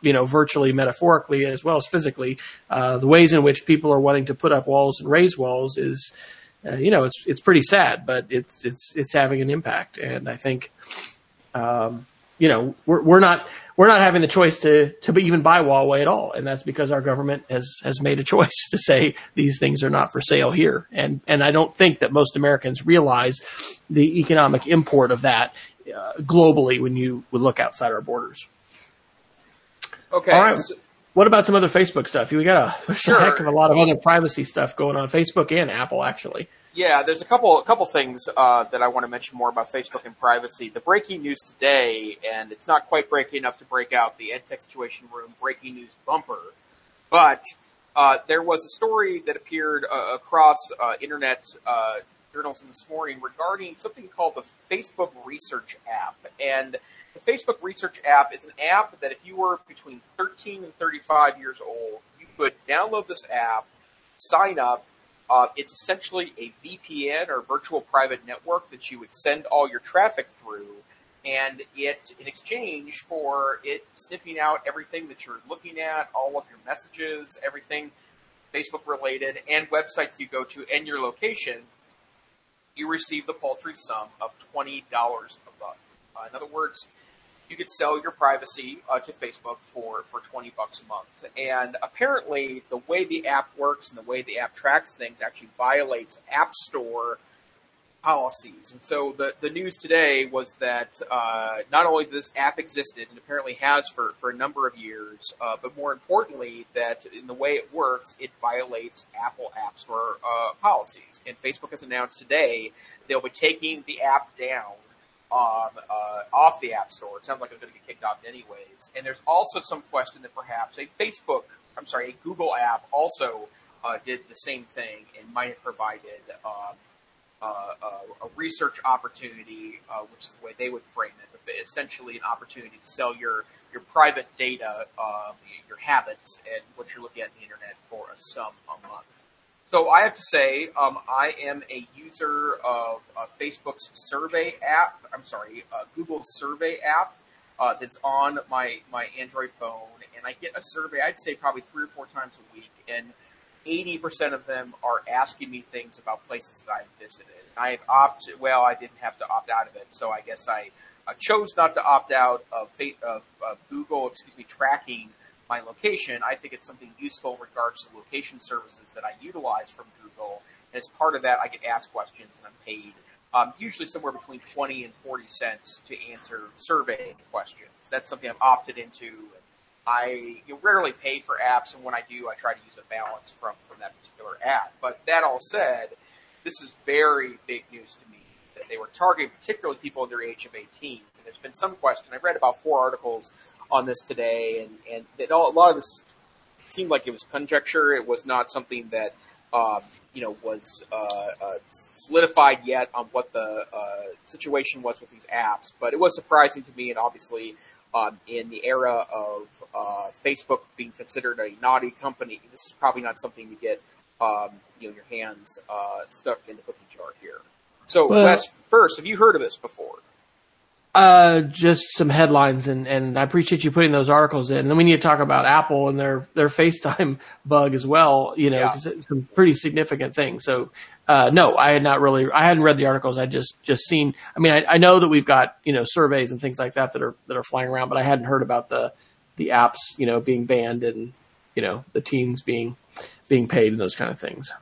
you know, virtually metaphorically as well as physically, uh, the ways in which people are wanting to put up walls and raise walls is, uh, you know, it's, it's pretty sad, but it's, it's, it's having an impact. And I think, um, you know, we're, we're not, we're not having the choice to, to even buy Huawei at all. And that's because our government has, has made a choice to say these things are not for sale here. And, and I don't think that most Americans realize the economic import of that uh, globally when you would look outside our borders. Okay. All right. What about some other Facebook stuff? We got a, sure. a heck of a lot of other privacy stuff going on Facebook and Apple actually. Yeah, there's a couple a couple things uh, that I want to mention more about Facebook and privacy. The breaking news today, and it's not quite breaking enough to break out the EdTech Situation Room breaking news bumper, but uh, there was a story that appeared uh, across uh, internet uh, journalism this morning regarding something called the Facebook Research app. And the Facebook Research app is an app that if you were between 13 and 35 years old, you could download this app, sign up, uh, it's essentially a VPN or virtual private network that you would send all your traffic through, and it, in exchange for it sniffing out everything that you're looking at, all of your messages, everything Facebook related, and websites you go to, and your location, you receive the paltry sum of $20 a month. Uh, in other words, you could sell your privacy uh, to Facebook for, for 20 bucks a month. And apparently the way the app works and the way the app tracks things actually violates App Store policies. And so the, the news today was that uh, not only this app existed and apparently has for, for a number of years, uh, but more importantly, that in the way it works, it violates Apple App Store uh, policies. And Facebook has announced today they'll be taking the app down um, uh, off the App Store. It sounds like it's going to get kicked off anyways. And there's also some question that perhaps a Facebook, I'm sorry, a Google app also uh, did the same thing and might have provided um, uh, uh a research opportunity, uh, which is the way they would frame it, but essentially an opportunity to sell your your private data, um, your habits, and what you're looking at the internet for a sum a month. So I have to say, um, I am a user of uh, Facebook's survey app. I'm sorry, uh, Google's survey app uh, that's on my my Android phone, and I get a survey. I'd say probably three or four times a week, and 80% of them are asking me things about places that I've visited. And I have opted. Well, I didn't have to opt out of it, so I guess I chose not to opt out of, of, of Google, excuse me, tracking my location, I think it's something useful in regards to location services that I utilize from Google. And as part of that, I get asked questions and I'm paid um, usually somewhere between 20 and 40 cents to answer survey questions. That's something I've opted into. I rarely pay for apps, and when I do, I try to use a balance from, from that particular app. But that all said, this is very big news to me that they were targeting particularly people under the age of 18. And there's been some question. I've read about four articles on this today, and and it, all, a lot of this seemed like it was conjecture. It was not something that um, you know was uh, uh, solidified yet on what the uh, situation was with these apps, but it was surprising to me, and obviously. Um, in the era of uh, Facebook being considered a naughty company, this is probably not something to get um, you know your hands uh, stuck in the cookie jar here. So, well, Wes, first, have you heard of this before? Uh, just some headlines, and, and I appreciate you putting those articles in. And then we need to talk about Apple and their, their FaceTime bug as well, you know, yeah. it's some pretty significant things. So, uh, no, I had not really, I hadn't read the articles. I just, just seen, I mean, I, I know that we've got, you know, surveys and things like that that are, that are flying around, but I hadn't heard about the, the apps, you know, being banned and, you know, the teens being being paid and those kind of things.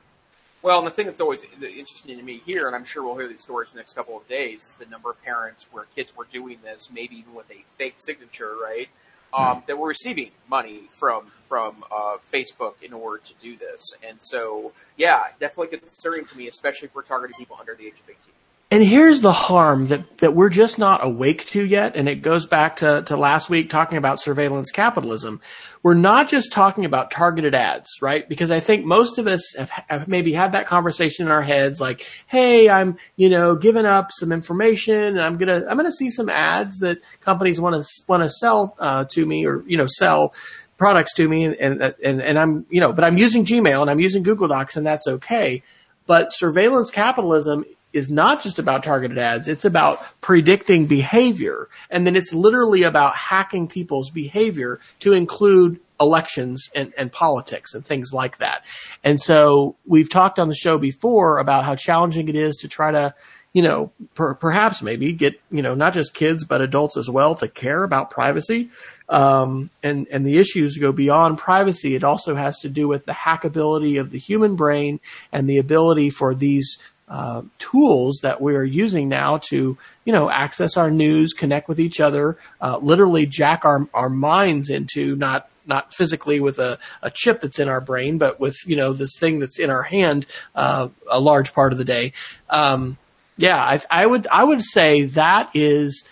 Well, and the thing that's always interesting to me here, and I'm sure we'll hear these stories in the next couple of days, is the number of parents where kids were doing this, maybe even with a fake signature, right? Um, mm that were receiving money from from uh, Facebook in order to do this, and so yeah, definitely concerning to me, especially if we're targeting people under the age of 18. And here's the harm that, that we're just not awake to yet. And it goes back to, to last week talking about surveillance capitalism. We're not just talking about targeted ads, right? Because I think most of us have, have maybe had that conversation in our heads like, Hey, I'm, you know, giving up some information and I'm going to, I'm going to see some ads that companies want to, want to sell, uh, to me or, you know, sell products to me and, and, and, and I'm, you know, but I'm using Gmail and I'm using Google Docs and that's okay. But surveillance capitalism is not just about targeted ads. It's about predicting behavior. And then it's literally about hacking people's behavior to include elections and, and politics and things like that. And so we've talked on the show before about how challenging it is to try to, you know, per, perhaps maybe get, you know, not just kids, but adults as well to care about privacy. Um, and, and the issues go beyond privacy. It also has to do with the hackability of the human brain and the ability for these uh, tools that we are using now to, you know, access our news, connect with each other, uh, literally jack our, our minds into not not physically with a, a chip that's in our brain, but with you know this thing that's in our hand uh, a large part of the day. Um, yeah, I, I would I would say that is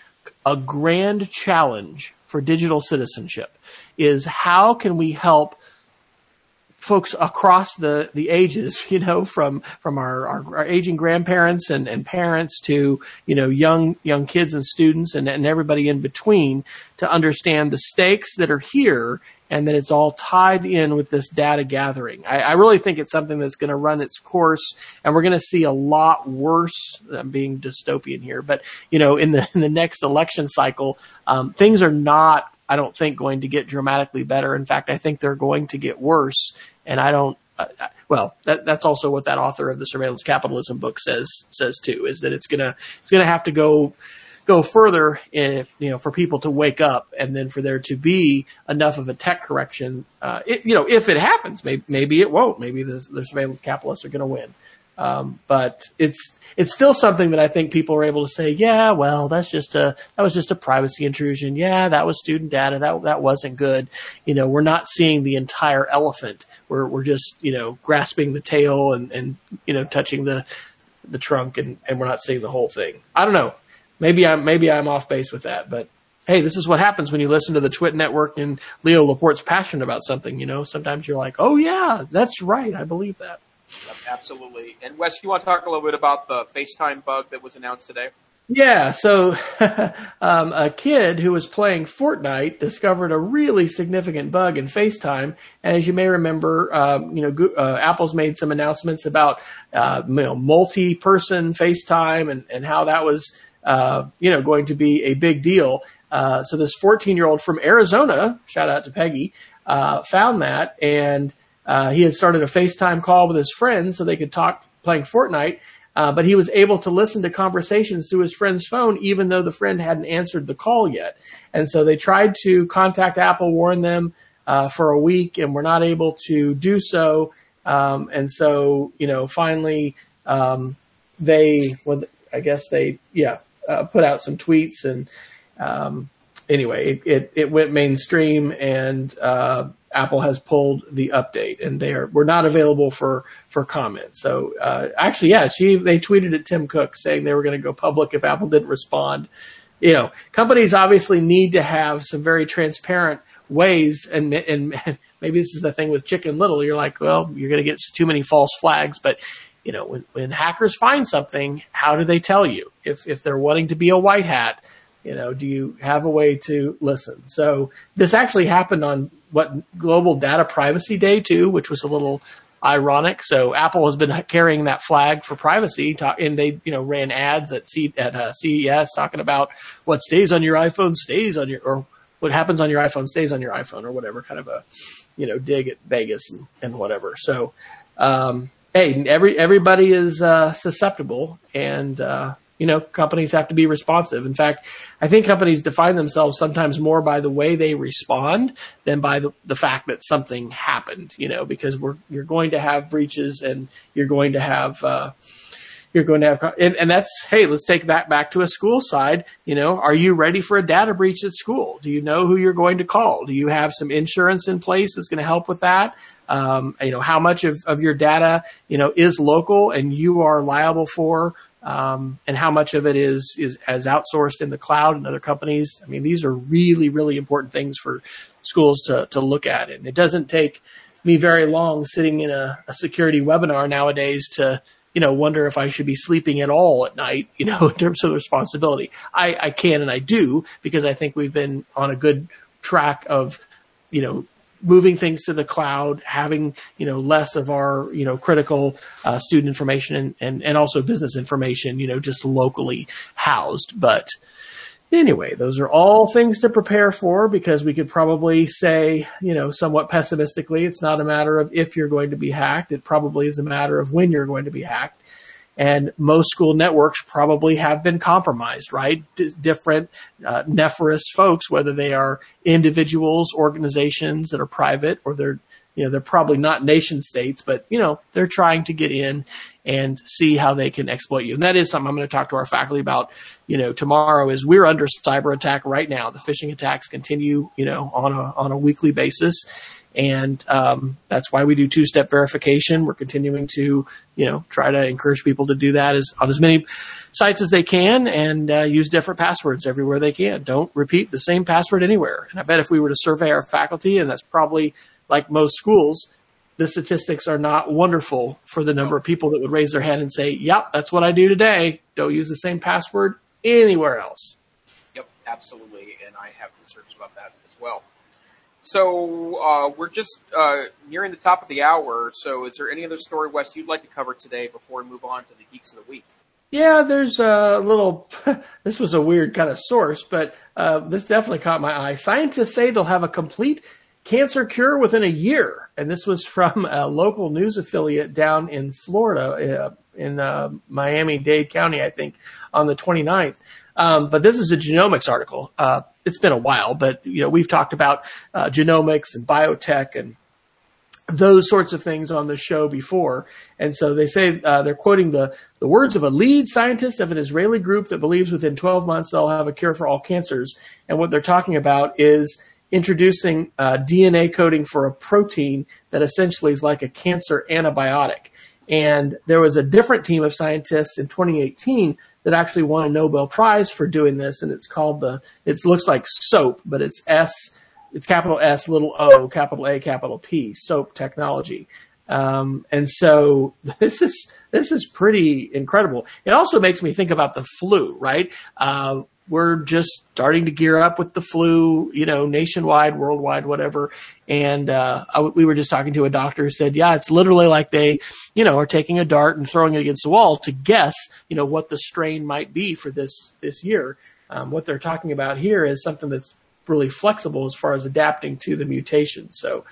a grand challenge for digital citizenship. Is how can we help folks across the, the ages, you know, from, from our, our, our, aging grandparents and, and parents to, you know, young, young kids and students and, and everybody in between to understand the stakes that are here and that it's all tied in with this data gathering. I, I really think it's something that's going to run its course, and we're going to see a lot worse. I'm being dystopian here, but you know, in the in the next election cycle, um, things are not I don't think going to get dramatically better. In fact, I think they're going to get worse. And I don't, uh, well, that, that's also what that author of the surveillance capitalism book says, says too, is that it's gonna, it's gonna have to go, go further if, you know, for people to wake up and then for there to be enough of a tech correction, uh, it, you know, if it happens, maybe, maybe it won't. Maybe the, the surveillance capitalists are going to win. Um, but it's it's still something that I think people are able to say, yeah, well, that's just a that was just a privacy intrusion. Yeah, that was student data. That that wasn't good. You know, we're not seeing the entire elephant. We're we're just you know grasping the tail and and you know touching the the trunk and and we're not seeing the whole thing. I don't know. Maybe I'm maybe I'm off base with that, but hey, this is what happens when you listen to the Twit Network and Leo Laporte's passionate about something. You know, sometimes you're like, oh yeah, that's right, I believe that. Yep, absolutely. And Wes, you want to talk a little bit about the FaceTime bug that was announced today? Yeah, so um, a kid who was playing Fortnite discovered a really significant bug in FaceTime. And as you may remember, um, you know, uh, Apple's made some announcements about uh, you know multi-person FaceTime and, and how that was uh, you know going to be a big deal. Uh, so this 14-year-old from Arizona, shout out to Peggy, uh, found that and uh, he had started a FaceTime call with his friends so they could talk playing Fortnite. Uh, but he was able to listen to conversations through his friend's phone, even though the friend hadn't answered the call yet. And so they tried to contact Apple, warn them uh, for a week, and were not able to do so. Um, and so, you know, finally, um, they, well, I guess they, yeah, uh, put out some tweets and, um, anyway, it, it, it, went mainstream and, uh, Apple has pulled the update and they are were not available for for comment. So uh, actually, yeah, she they tweeted at Tim Cook saying they were going to go public if Apple didn't respond. You know, companies obviously need to have some very transparent ways, and and maybe this is the thing with Chicken Little. You're like, well, you're going to get too many false flags, but you know, when, when hackers find something, how do they tell you if if they're wanting to be a white hat? You know, do you have a way to listen? So this actually happened on what Global Data Privacy Day too, which was a little ironic. So Apple has been carrying that flag for privacy, and they you know ran ads at C, at uh, CES talking about what stays on your iPhone stays on your or what happens on your iPhone stays on your iPhone or whatever kind of a you know dig at Vegas and, and whatever. So um, hey, every everybody is uh, susceptible, and uh, you know, companies have to be responsive. In fact, I think companies define themselves sometimes more by the way they respond than by the, the fact that something happened, you know, because we're, you're going to have breaches and you're going to have, uh, you're going to have, and, and that's, hey, let's take that back to a school side. You know, are you ready for a data breach at school? Do you know who you're going to call? Do you have some insurance in place that's going to help with that? Um, you know, how much of, of your data, you know, is local and you are liable for, um, and how much of it is, is as outsourced in the cloud and other companies. I mean, these are really, really important things for schools to, to look at. And it doesn't take me very long sitting in a, a security webinar nowadays to, you know, wonder if I should be sleeping at all at night, you know, in terms of responsibility. I, I can and I do because I think we've been on a good track of, you know, moving things to the cloud, having, you know, less of our, you know, critical uh, student information and, and, and also business information, you know, just locally housed. But, Anyway, those are all things to prepare for because we could probably say, you know, somewhat pessimistically, it's not a matter of if you're going to be hacked. It probably is a matter of when you're going to be hacked. And most school networks probably have been compromised, right? D- different uh, nefarious folks, whether they are individuals, organizations that are private, or they're you know, they're probably not nation states, but you know, they're trying to get in and see how they can exploit you. And that is something I'm going to talk to our faculty about, you know, tomorrow is we're under cyber attack right now. The phishing attacks continue, you know, on a, on a weekly basis. And, um, that's why we do two step verification. We're continuing to, you know, try to encourage people to do that as on as many sites as they can and uh, use different passwords everywhere they can. Don't repeat the same password anywhere. And I bet if we were to survey our faculty, and that's probably like most schools, the statistics are not wonderful for the number of people that would raise their hand and say, "Yep, that's what I do today. Don't use the same password anywhere else." Yep, absolutely, and I have concerns about that as well. So uh, we're just uh, nearing the top of the hour. So, is there any other story, Wes, you'd like to cover today before we move on to the geeks of the week? Yeah, there's a little. this was a weird kind of source, but uh, this definitely caught my eye. Scientists say they'll have a complete cancer cure within a year. And this was from a local news affiliate down in Florida, uh, in uh, Miami Dade County, I think, on the 29th. Um, but this is a genomics article. Uh, it's been a while, but you know we've talked about uh, genomics and biotech and those sorts of things on the show before. And so they say uh, they're quoting the the words of a lead scientist of an Israeli group that believes within 12 months they'll have a cure for all cancers. And what they're talking about is introducing uh, DNA coding for a protein that essentially is like a cancer antibiotic. And there was a different team of scientists in 2018 that actually won a Nobel Prize for doing this, and it's called the. It looks like SoAP, but it's S, it's capital S, little O, capital A, capital P, SoAP technology. Um, and so this is this is pretty incredible. It also makes me think about the flu, right? Uh, we're just starting to gear up with the flu, you know, nationwide, worldwide, whatever. And uh, I, we were just talking to a doctor who said, yeah, it's literally like they, you know, are taking a dart and throwing it against the wall to guess, you know, what the strain might be for this this year. Um, what they're talking about here is something that's really flexible as far as adapting to the mutation. So,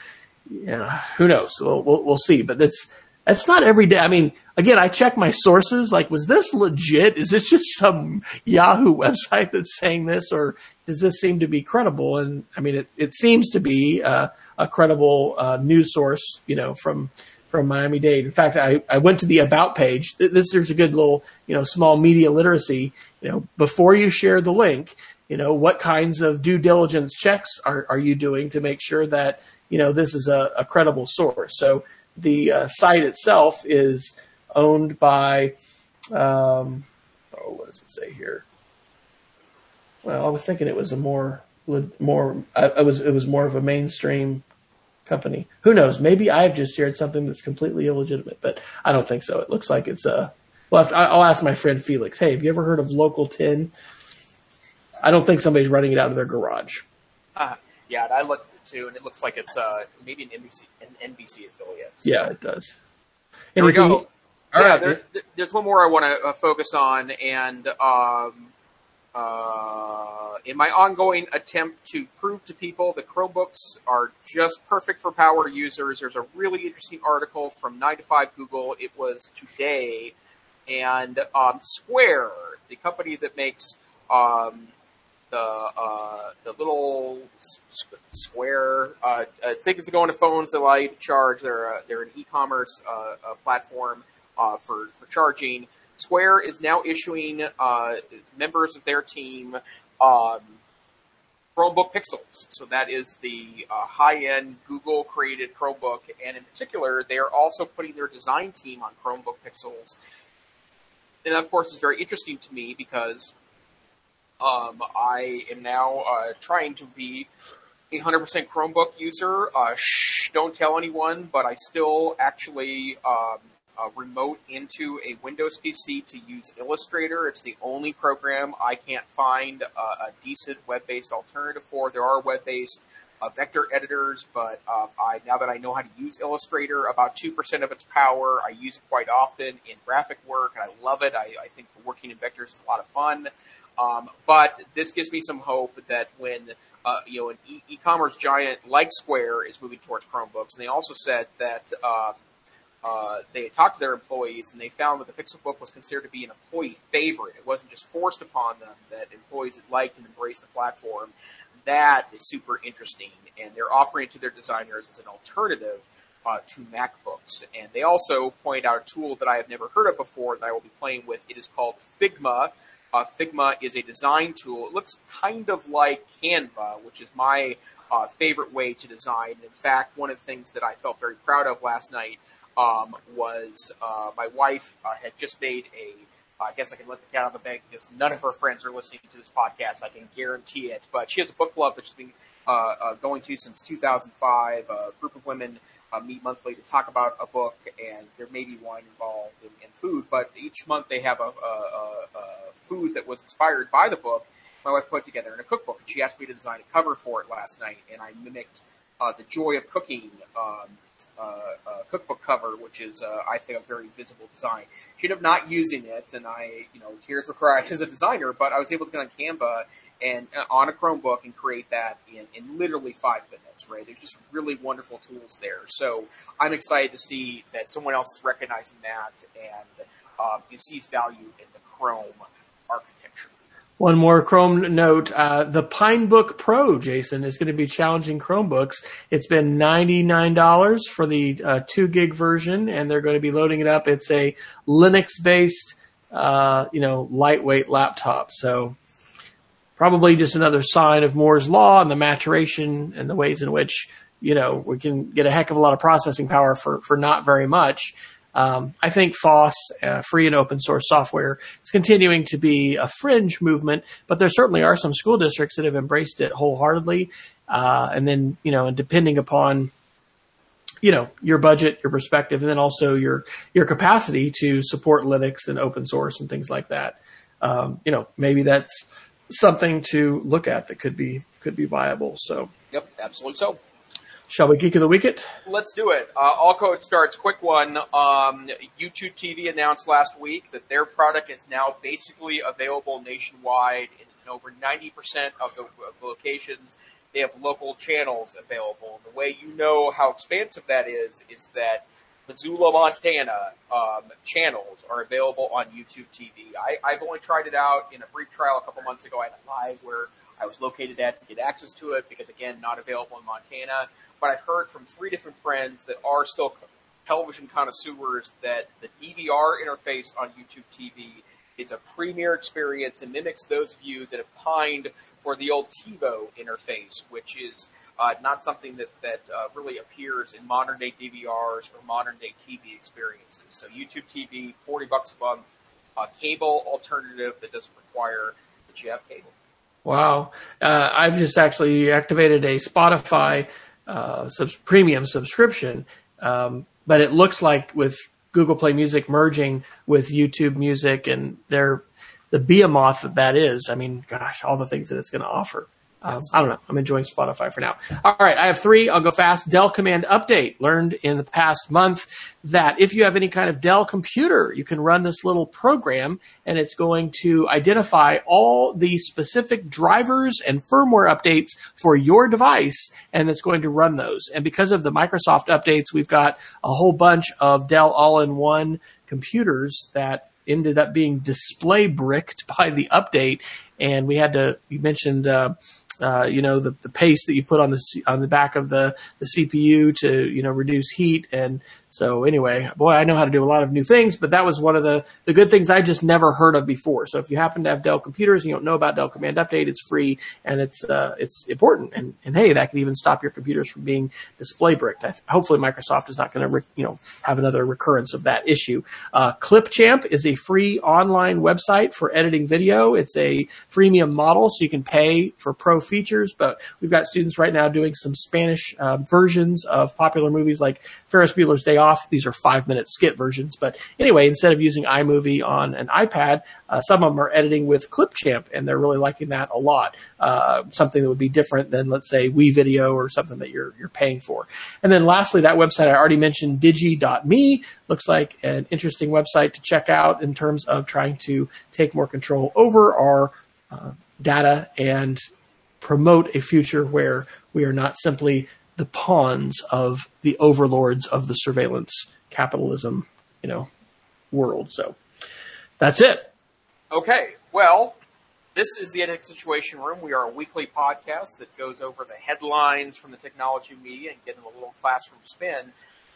yeah, who knows? We'll, we'll, we'll see. But that's that's not every day. I mean, again, I check my sources. Like, was this legit? Is this just some Yahoo website that's saying this, or does this seem to be credible? And I mean, it, it seems to be uh, a credible uh, news source, you know, from from Miami Dade. In fact, I, I went to the about page. This there's a good little, you know, small media literacy. You know, before you share the link, you know, what kinds of due diligence checks are are you doing to make sure that you know this is a, a credible source? So the uh, site itself is owned by, um, oh, what does it say here? Well, I was thinking it was a more, more, I, I was, it was more of a mainstream company. Who knows? Maybe I've just shared something that's completely illegitimate, but I don't think so. It looks like it's a. Uh, well, I'll ask my friend Felix. Hey, have you ever heard of Local Ten? I don't think somebody's running it out of their garage. Uh, yeah, I looked too, and it looks like it's uh, maybe an NBC an NBC affiliate. So. Yeah, it does. Here we go. All yeah, right. there, there's one more I want to uh, focus on, and um, uh, in my ongoing attempt to prove to people that Chromebooks are just perfect for power users, there's a really interesting article from 9 to 5 Google. It was today, and um, Square the company that makes um, the uh, the little square uh, uh, things that go into phones that allow you to charge. They're they're an e-commerce uh, platform uh, for for charging. Square is now issuing members of their team. Um, Chromebook Pixels. So that is the uh, high-end Google created Chromebook, and in particular, they are also putting their design team on Chromebook Pixels. And of course, is very interesting to me because um, I am now uh, trying to be a 100% Chromebook user. Uh, shh, don't tell anyone, but I still actually um, uh, remote into a Windows PC to use Illustrator. It's the only program I can't find uh, a decent web-based alternative for. There are web-based uh, vector editors, but uh, I now that I know how to use Illustrator, about two percent of its power. I use it quite often in graphic work, and I love it. I, I think working in vectors is a lot of fun. Um, but this gives me some hope that when uh, you know an e- commerce giant like Square is moving towards Chromebooks, and they also said that um, uh, they talked to their employees and they found that the Pixelbook was considered to be an employee favorite. It wasn't just forced upon them that employees had liked and embraced the platform. That is super interesting, and they're offering it to their designers as an alternative uh, to MacBooks. And they also point out a tool that I have never heard of before that I will be playing with. It is called Figma. Uh, Figma is a design tool. It looks kind of like Canva, which is my uh, favorite way to design. In fact, one of the things that I felt very proud of last night um, was uh, my wife uh, had just made a. I guess I can let the cat out of the bag because none of her friends are listening to this podcast. I can guarantee it. But she has a book club that she's been uh, uh, going to since 2005. A group of women uh, meet monthly to talk about a book, and there may be wine involved and, and food. But each month they have a, a, a, a food that was inspired by the book. My wife put together in a cookbook, and she asked me to design a cover for it last night, and I mimicked uh, the joy of cooking um, cookbook cover, which is, uh, I think, a very visible design. She ended up not using it, and I, you know, tears were crying as a designer, but I was able to get on Canva and uh, on a Chromebook and create that in, in literally five minutes, right? There's just really wonderful tools there. So I'm excited to see that someone else is recognizing that and sees value in the Chrome one more Chrome note. Uh, the Pinebook Pro, Jason, is going to be challenging Chromebooks. It's been $99 for the uh, 2 gig version, and they're going to be loading it up. It's a Linux based, uh, you know, lightweight laptop. So probably just another sign of Moore's Law and the maturation and the ways in which, you know, we can get a heck of a lot of processing power for, for not very much. Um, I think FOSS, uh, free and open source software, is continuing to be a fringe movement, but there certainly are some school districts that have embraced it wholeheartedly. Uh, and then, you know, and depending upon, you know, your budget, your perspective, and then also your, your capacity to support Linux and open source and things like that. Um, you know, maybe that's something to look at that could be, could be viable. So. Yep, absolutely so. Shall we geek of the week it? Let's do it. Uh, All Code starts. Quick one. Um, YouTube TV announced last week that their product is now basically available nationwide in, over 90% of the, of locations. They have local channels available. The way you know how expansive that is is that Missoula, Montana um, channels are available on YouTube TV. I, I've only tried it out in a brief trial a couple months ago. I had a live where I was located at to get access to it because again, not available in Montana but I've heard from three different friends that are still television connoisseurs that the DVR interface on YouTube TV is a premier experience and mimics those of you that have pined for the old TiVo interface, which is uh, not something that that uh, really appears in modern day DVRs or modern day TV experiences. So YouTube TV, forty bucks a month, a cable alternative that doesn't require that you have cable. Wow, uh, I've just actually activated a Spotify uh, premium subscription. Um, but it looks like with Google Play Music merging with YouTube Music and their the behemoth that that is. I mean, gosh, all the things that it's going to offer. Um, I don't know. I'm enjoying Spotify for now. All right. I have three. I'll go fast. Dell Command Update. Learned in the past month that if you have any kind of Dell computer, you can run this little program and it's going to identify all the specific drivers and firmware updates for your device and it's going to run those. And because of the Microsoft updates, we've got a whole bunch of Dell all-in-one computers that ended up being display bricked by the update, and we had to. You mentioned. Uh, uh, you know the, the paste that you put on the on the back of the, the CPU to you know reduce heat and so anyway, boy, I know how to do a lot of new things, but that was one of the, the good things I just never heard of before. So if you happen to have Dell computers and you don't know about Dell Command Update, it's free and it's, uh, it's important. And, and hey, that can even stop your computers from being display bricked. hopefully Microsoft is not going to, re- you know, have another recurrence of that issue. Uh, Clipchamp is a free online website for editing video. It's a freemium model, so you can pay for pro features, but we've got students right now doing some Spanish uh, versions of popular movies like Ferris Bueller's Day Off. These are five minute skit versions. But anyway, instead of using iMovie on an iPad, uh, some of them are editing with Clipchamp and they're really liking that a lot. Uh, something that would be different than, let's say, WeVideo or something that you're, you're paying for. And then lastly, that website I already mentioned, digi.me, looks like an interesting website to check out in terms of trying to take more control over our uh, data and promote a future where we are not simply the pawns of the overlords of the surveillance capitalism, you know, world. So that's it. Okay. Well, this is the EdTech Situation Room. We are a weekly podcast that goes over the headlines from the technology media and get them a little classroom spin.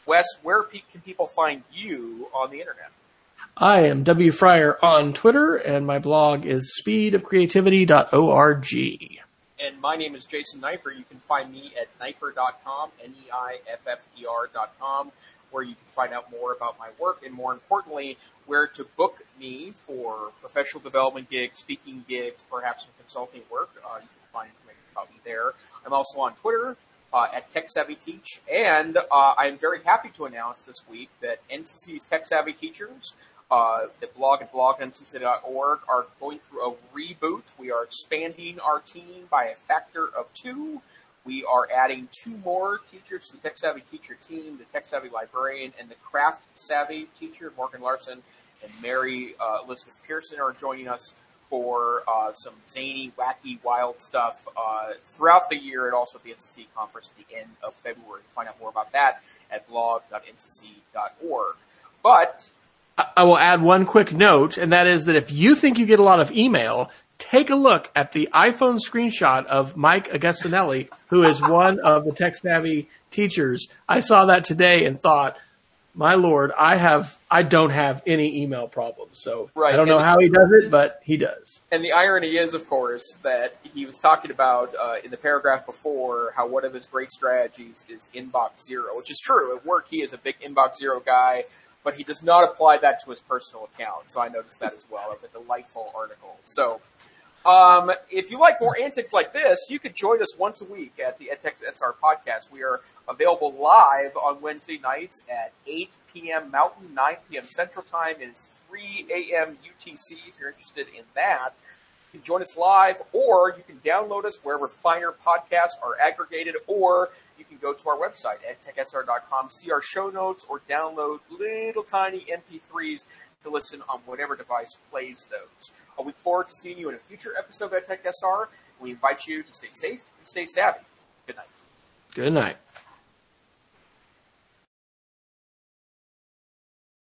Wes, where can people find you on the internet? I am W. Fryer on Twitter, and my blog is speedofcreativity.org. And my name is Jason Neiffer. You can find me at neiffer.com, N-E-I-F-F-E-R.com, where you can find out more about my work and more importantly, where to book me for professional development gigs, speaking gigs, perhaps some consulting work. Uh, you can find information about me there. I'm also on Twitter uh, at Tech Savvy Teach, and uh, I'm very happy to announce this week that NCC's Tech Savvy Teachers uh, the blog at blog.ncc.org are going through a reboot. We are expanding our team by a factor of two. We are adding two more teachers to the Tech Savvy teacher team, the Tech Savvy librarian and the Craft Savvy teacher, Morgan Larson and Mary uh, Elizabeth Pearson are joining us for uh, some zany, wacky, wild stuff uh, throughout the year and also at the NCC conference at the end of February. Find out more about that at blog.ncc.org. But I will add one quick note, and that is that if you think you get a lot of email, take a look at the iPhone screenshot of Mike Augustinelli, who is one of the tech savvy teachers. I saw that today and thought, my lord, I have, I don't have any email problems. So right. I don't know and how he does it, but he does. And the irony is, of course, that he was talking about uh, in the paragraph before how one of his great strategies is inbox zero, which is true. At work, he is a big inbox zero guy but he does not apply that to his personal account. So I noticed that as well. It's a delightful article. So, um, if you like more antics like this, you could join us once a week at the EdTech SR podcast. We are available live on Wednesday nights at 8 p.m. Mountain, 9 p.m. Central Time. It is 3 a.m. UTC if you're interested in that. You can join us live, or you can download us wherever finer podcasts are aggregated, or you can go to our website at techsr.com, see our show notes, or download little tiny MP3s to listen on whatever device plays those. I look forward to seeing you in a future episode of TechSR. We invite you to stay safe and stay savvy. Good night. Good night.